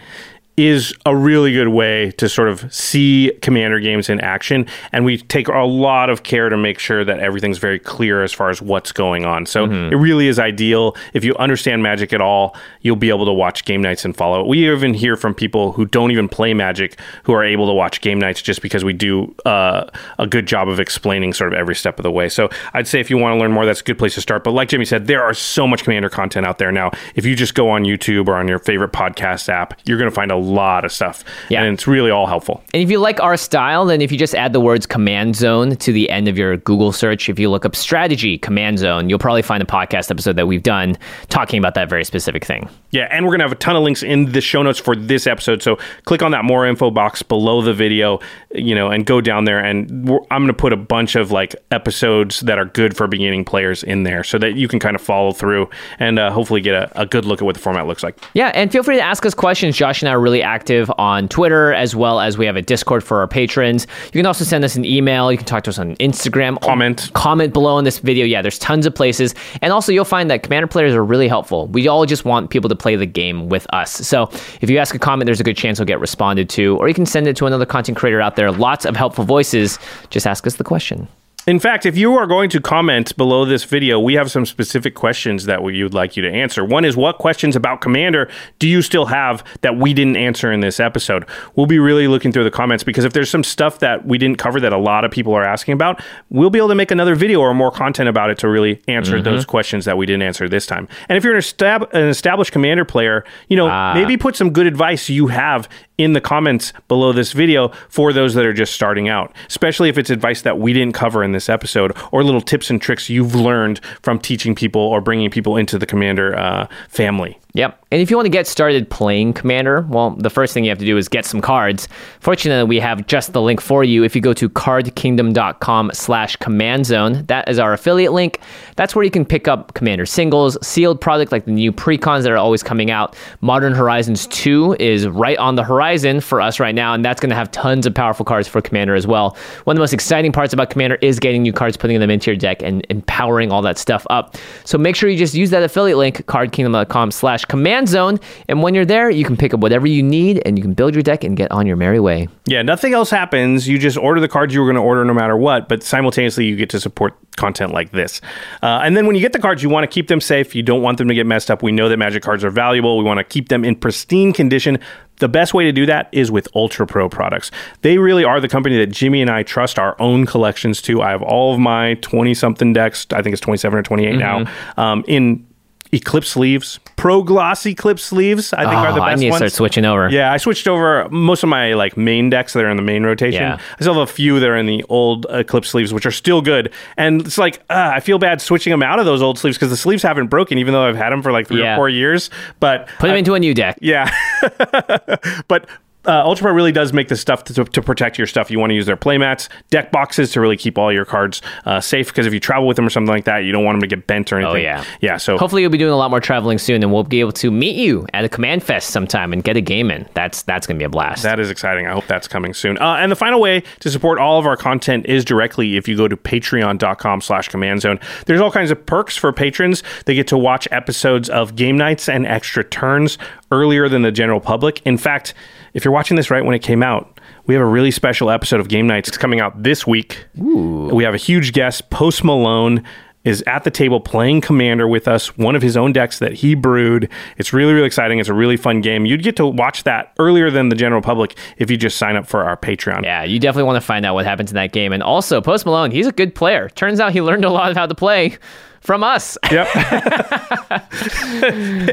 is a really good way to sort of see Commander games in action, and we take a lot of care to make sure that everything's very clear as far as what's going on. So it really is ideal if you understand Magic at all. You'll be able to watch Game Nights and follow it. We even hear from people who don't even play Magic who are able to watch Game Nights just because we do uh, a good job of explaining sort of every step of the way. So I'd say if you want to learn more, that's a good place to start. But like Jimmy said, there are so much Commander content out there now. If you just go on YouTube or on your favorite podcast app, you're going to find a lot of stuff. Yeah. And it's really all helpful. And if you like our style, then if you just add the words command zone to the end of your Google search, if you look up strategy command zone, you'll probably find a podcast episode that we've done talking about that very specific thing. Yeah, and we're going to have a ton of links in the show notes for this episode. So click on that more info box below the video, you know, and go down there. And we're, I'm going to put a bunch of like episodes that are good for beginning players in there so that you can kind of follow through and uh, hopefully get a, a good look at what the format looks like. Yeah, and feel free to ask us questions. Josh and I are really active on Twitter as well as we have a Discord for our patrons. You can also send us an email. You can talk to us on Instagram. Comment. Comment below in this video. Yeah, there's tons of places. And also, you'll find that Commander players are really helpful. We all just want people to play the game with us. So if you ask a comment, there's a good chance it'll get responded to, or you can send it to another content creator out there. Lots of helpful voices. Just ask us the question. In fact, if you are going to comment below this video, we have some specific questions that we would like you to answer. One is what questions about Commander do you still have that we didn't answer in this episode? We'll be really looking through the comments because if there's some stuff that we didn't cover that a lot of people are asking about, we'll be able to make another video or more content about it to really answer mm-hmm. those questions that we didn't answer this time. And if you're an, estab- an established Commander player, you know, ah. maybe put some good advice you have in the comments below this video for those that are just starting out, especially if it's advice that we didn't cover in this episode or little tips and tricks you've learned from teaching people or bringing people into the Commander uh, family. Yep. And if you want to get started playing Commander, well, the first thing you have to do is get some cards. Fortunately, we have just the link for you. If you go to cardkingdom.com slash command zone, that is our affiliate link. That's where you can pick up Commander singles, sealed product like the new precons that are always coming out. Modern Horizons 2 is right on the horizon for us right now, and that's going to have tons of powerful cards for Commander as well. One of the most exciting parts about Commander is getting new cards, putting them into your deck, and empowering all that stuff up. So make sure you just use that affiliate link, cardkingdom.com slash command zone. And when you're there, you can pick up whatever you need and you can build your deck and get on your merry way. Yeah, nothing else happens. You just order the cards you were going to order no matter what, but simultaneously you get to support content like this. Uh, and then when you get the cards, you want to keep them safe. You don't want them to get messed up. We know that magic cards are valuable. We want to keep them in pristine condition. The best way to do that is with Ultra Pro products. They really are the company that Jimmy and I trust our own collections to. I have all of my 20 something decks, I think it's 27 or 28 now, um, in Eclipse sleeves, Pro Gloss Eclipse sleeves. I think are the Oh, best I need to ones. start switching over. Yeah, I switched over most of my like main decks that are in the main rotation. Yeah. I still have a few that are in the old Eclipse sleeves, which are still good. And it's like uh, I feel bad switching them out of those old sleeves because the sleeves haven't broken, even though I've had them for like three Yeah. or four years. But Put them I- into a new deck. yeah, but. Uh, really does make the stuff to, to protect your stuff. You want to use their playmats, deck boxes to really keep all your cards uh, safe. Because if you travel with them or something like that, you don't want them to get bent or anything. Oh, yeah. yeah. So Hopefully, you'll be doing a lot more traveling soon, and we'll be able to meet you at a Command Fest sometime and get a game in. That's that's gonna be a blast. That is exciting. I hope that's coming soon. Uh, and the final way to support all of our content is directly if you go to patreon.com slash command zone. There's all kinds of perks for patrons. They get to watch episodes of game nights and extra turns earlier than the general public. In fact, if you're watching this right when it came out, we have a really special episode of Game Nights It's coming out this week. We have a huge guest, Post Malone. is at the table playing Commander with us, one of his own decks that he brewed. It's really, really exciting. It's a really fun game. You'd get to watch that earlier than the general public if you just sign up for our Patreon. Yeah, you definitely want to find out what happens in that game. And also, Post Malone, he's a good player. Turns out he learned a lot of how to play from us. Yep.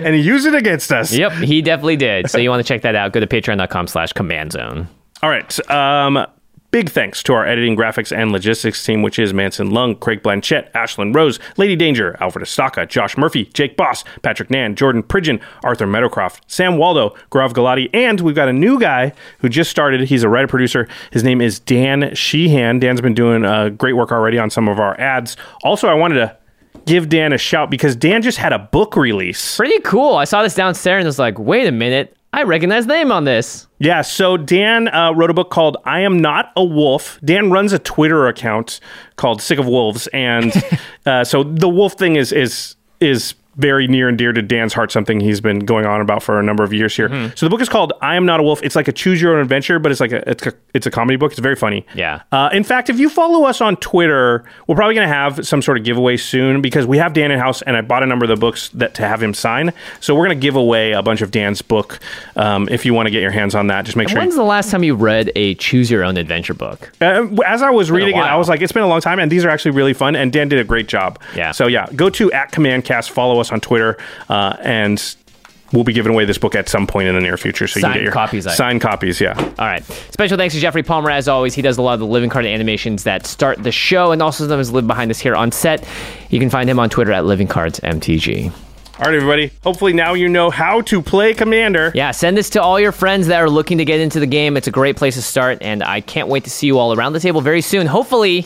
and he used it against us. Yep, he definitely did. So you want to check that out. Go to patreon.com slash command zone. All right. Um, big thanks to our editing, graphics, and logistics team, which is Manson Lung, Craig Blanchett, Ashlyn Rose, Lady Danger, Alfred Estaka, Josh Murphy, Jake Boss, Patrick Nan, Jordan Pridgeon, Arthur Meadowcroft, Sam Waldo, Grav Galati, and we've got a new guy who just started. He's a writer producer. His name is Dan Sheehan. Dan's been doing uh, great work already on some of our ads. Also, I wanted to give Dan a shout because Dan just had a book release. Pretty cool. I saw this downstairs and was like, wait a minute. I recognize the name on this. Yeah, so Dan uh, wrote a book called I Am Not a Wolf. Dan runs a Twitter account called Sick of Wolves. And uh, so the wolf thing is is is very near and dear to Dan's heart, something he's been going on about for a number of years here. Mm-hmm. So the book is called "I Am Not a Wolf." It's like a choose your own adventure, but it's like a it's a, it's a comedy book. It's very funny. Yeah. Uh, in fact, if you follow us on Twitter, we're probably going to have some sort of giveaway soon because we have Dan in house, and I bought a number of the books that to have him sign. So we're going to give away a bunch of Dan's book. Um, if you want to get your hands on that, just make sure. When's the last time you read a choose your own adventure book? Uh, as I was reading it, I was like, it's been a long time, and these are actually really fun. And Dan did a great job. Yeah. So yeah, go to at CommandCast, follow us on Twitter, uh, and we'll be giving away this book at some point in the near future. So you Signed can get your copies, I- Signed copies, yeah. All right. Special thanks to Jeffrey Palmer, as always. He does a lot of the living card animations that start the show and also sometimes live behind us here on set. You can find him on Twitter at livingcardsmtg. All right, everybody. Hopefully now you know how to play Commander. Yeah, send this to all your friends that are looking to get into the game. It's a great place to start, and I can't wait to see you all around the table very soon. Hopefully,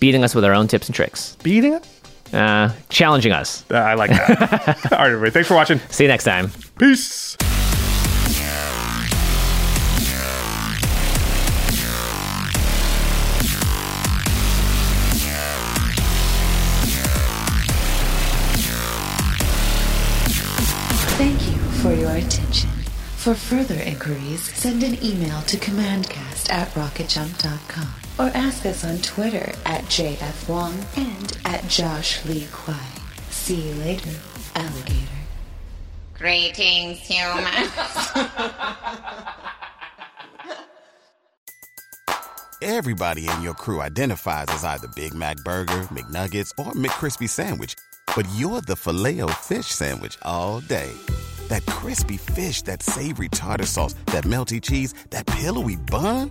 beating us with our own tips and tricks, Beating it? Uh, challenging us. Uh, I like that. All right, everybody. Thanks for watching. See you next time. Peace. Thank you for your attention. For further inquiries, send an email to commandcast at rocketjump.com or ask us on Twitter at JF Wong and at Josh Lee Kwai. See you later, alligator. Greetings, humans. Everybody in your crew identifies as either Big Mac Burger, McNuggets, or McCrispy Sandwich. But you're the filet fish Sandwich all day. That crispy fish, that savory tartar sauce, that melty cheese, that pillowy bun.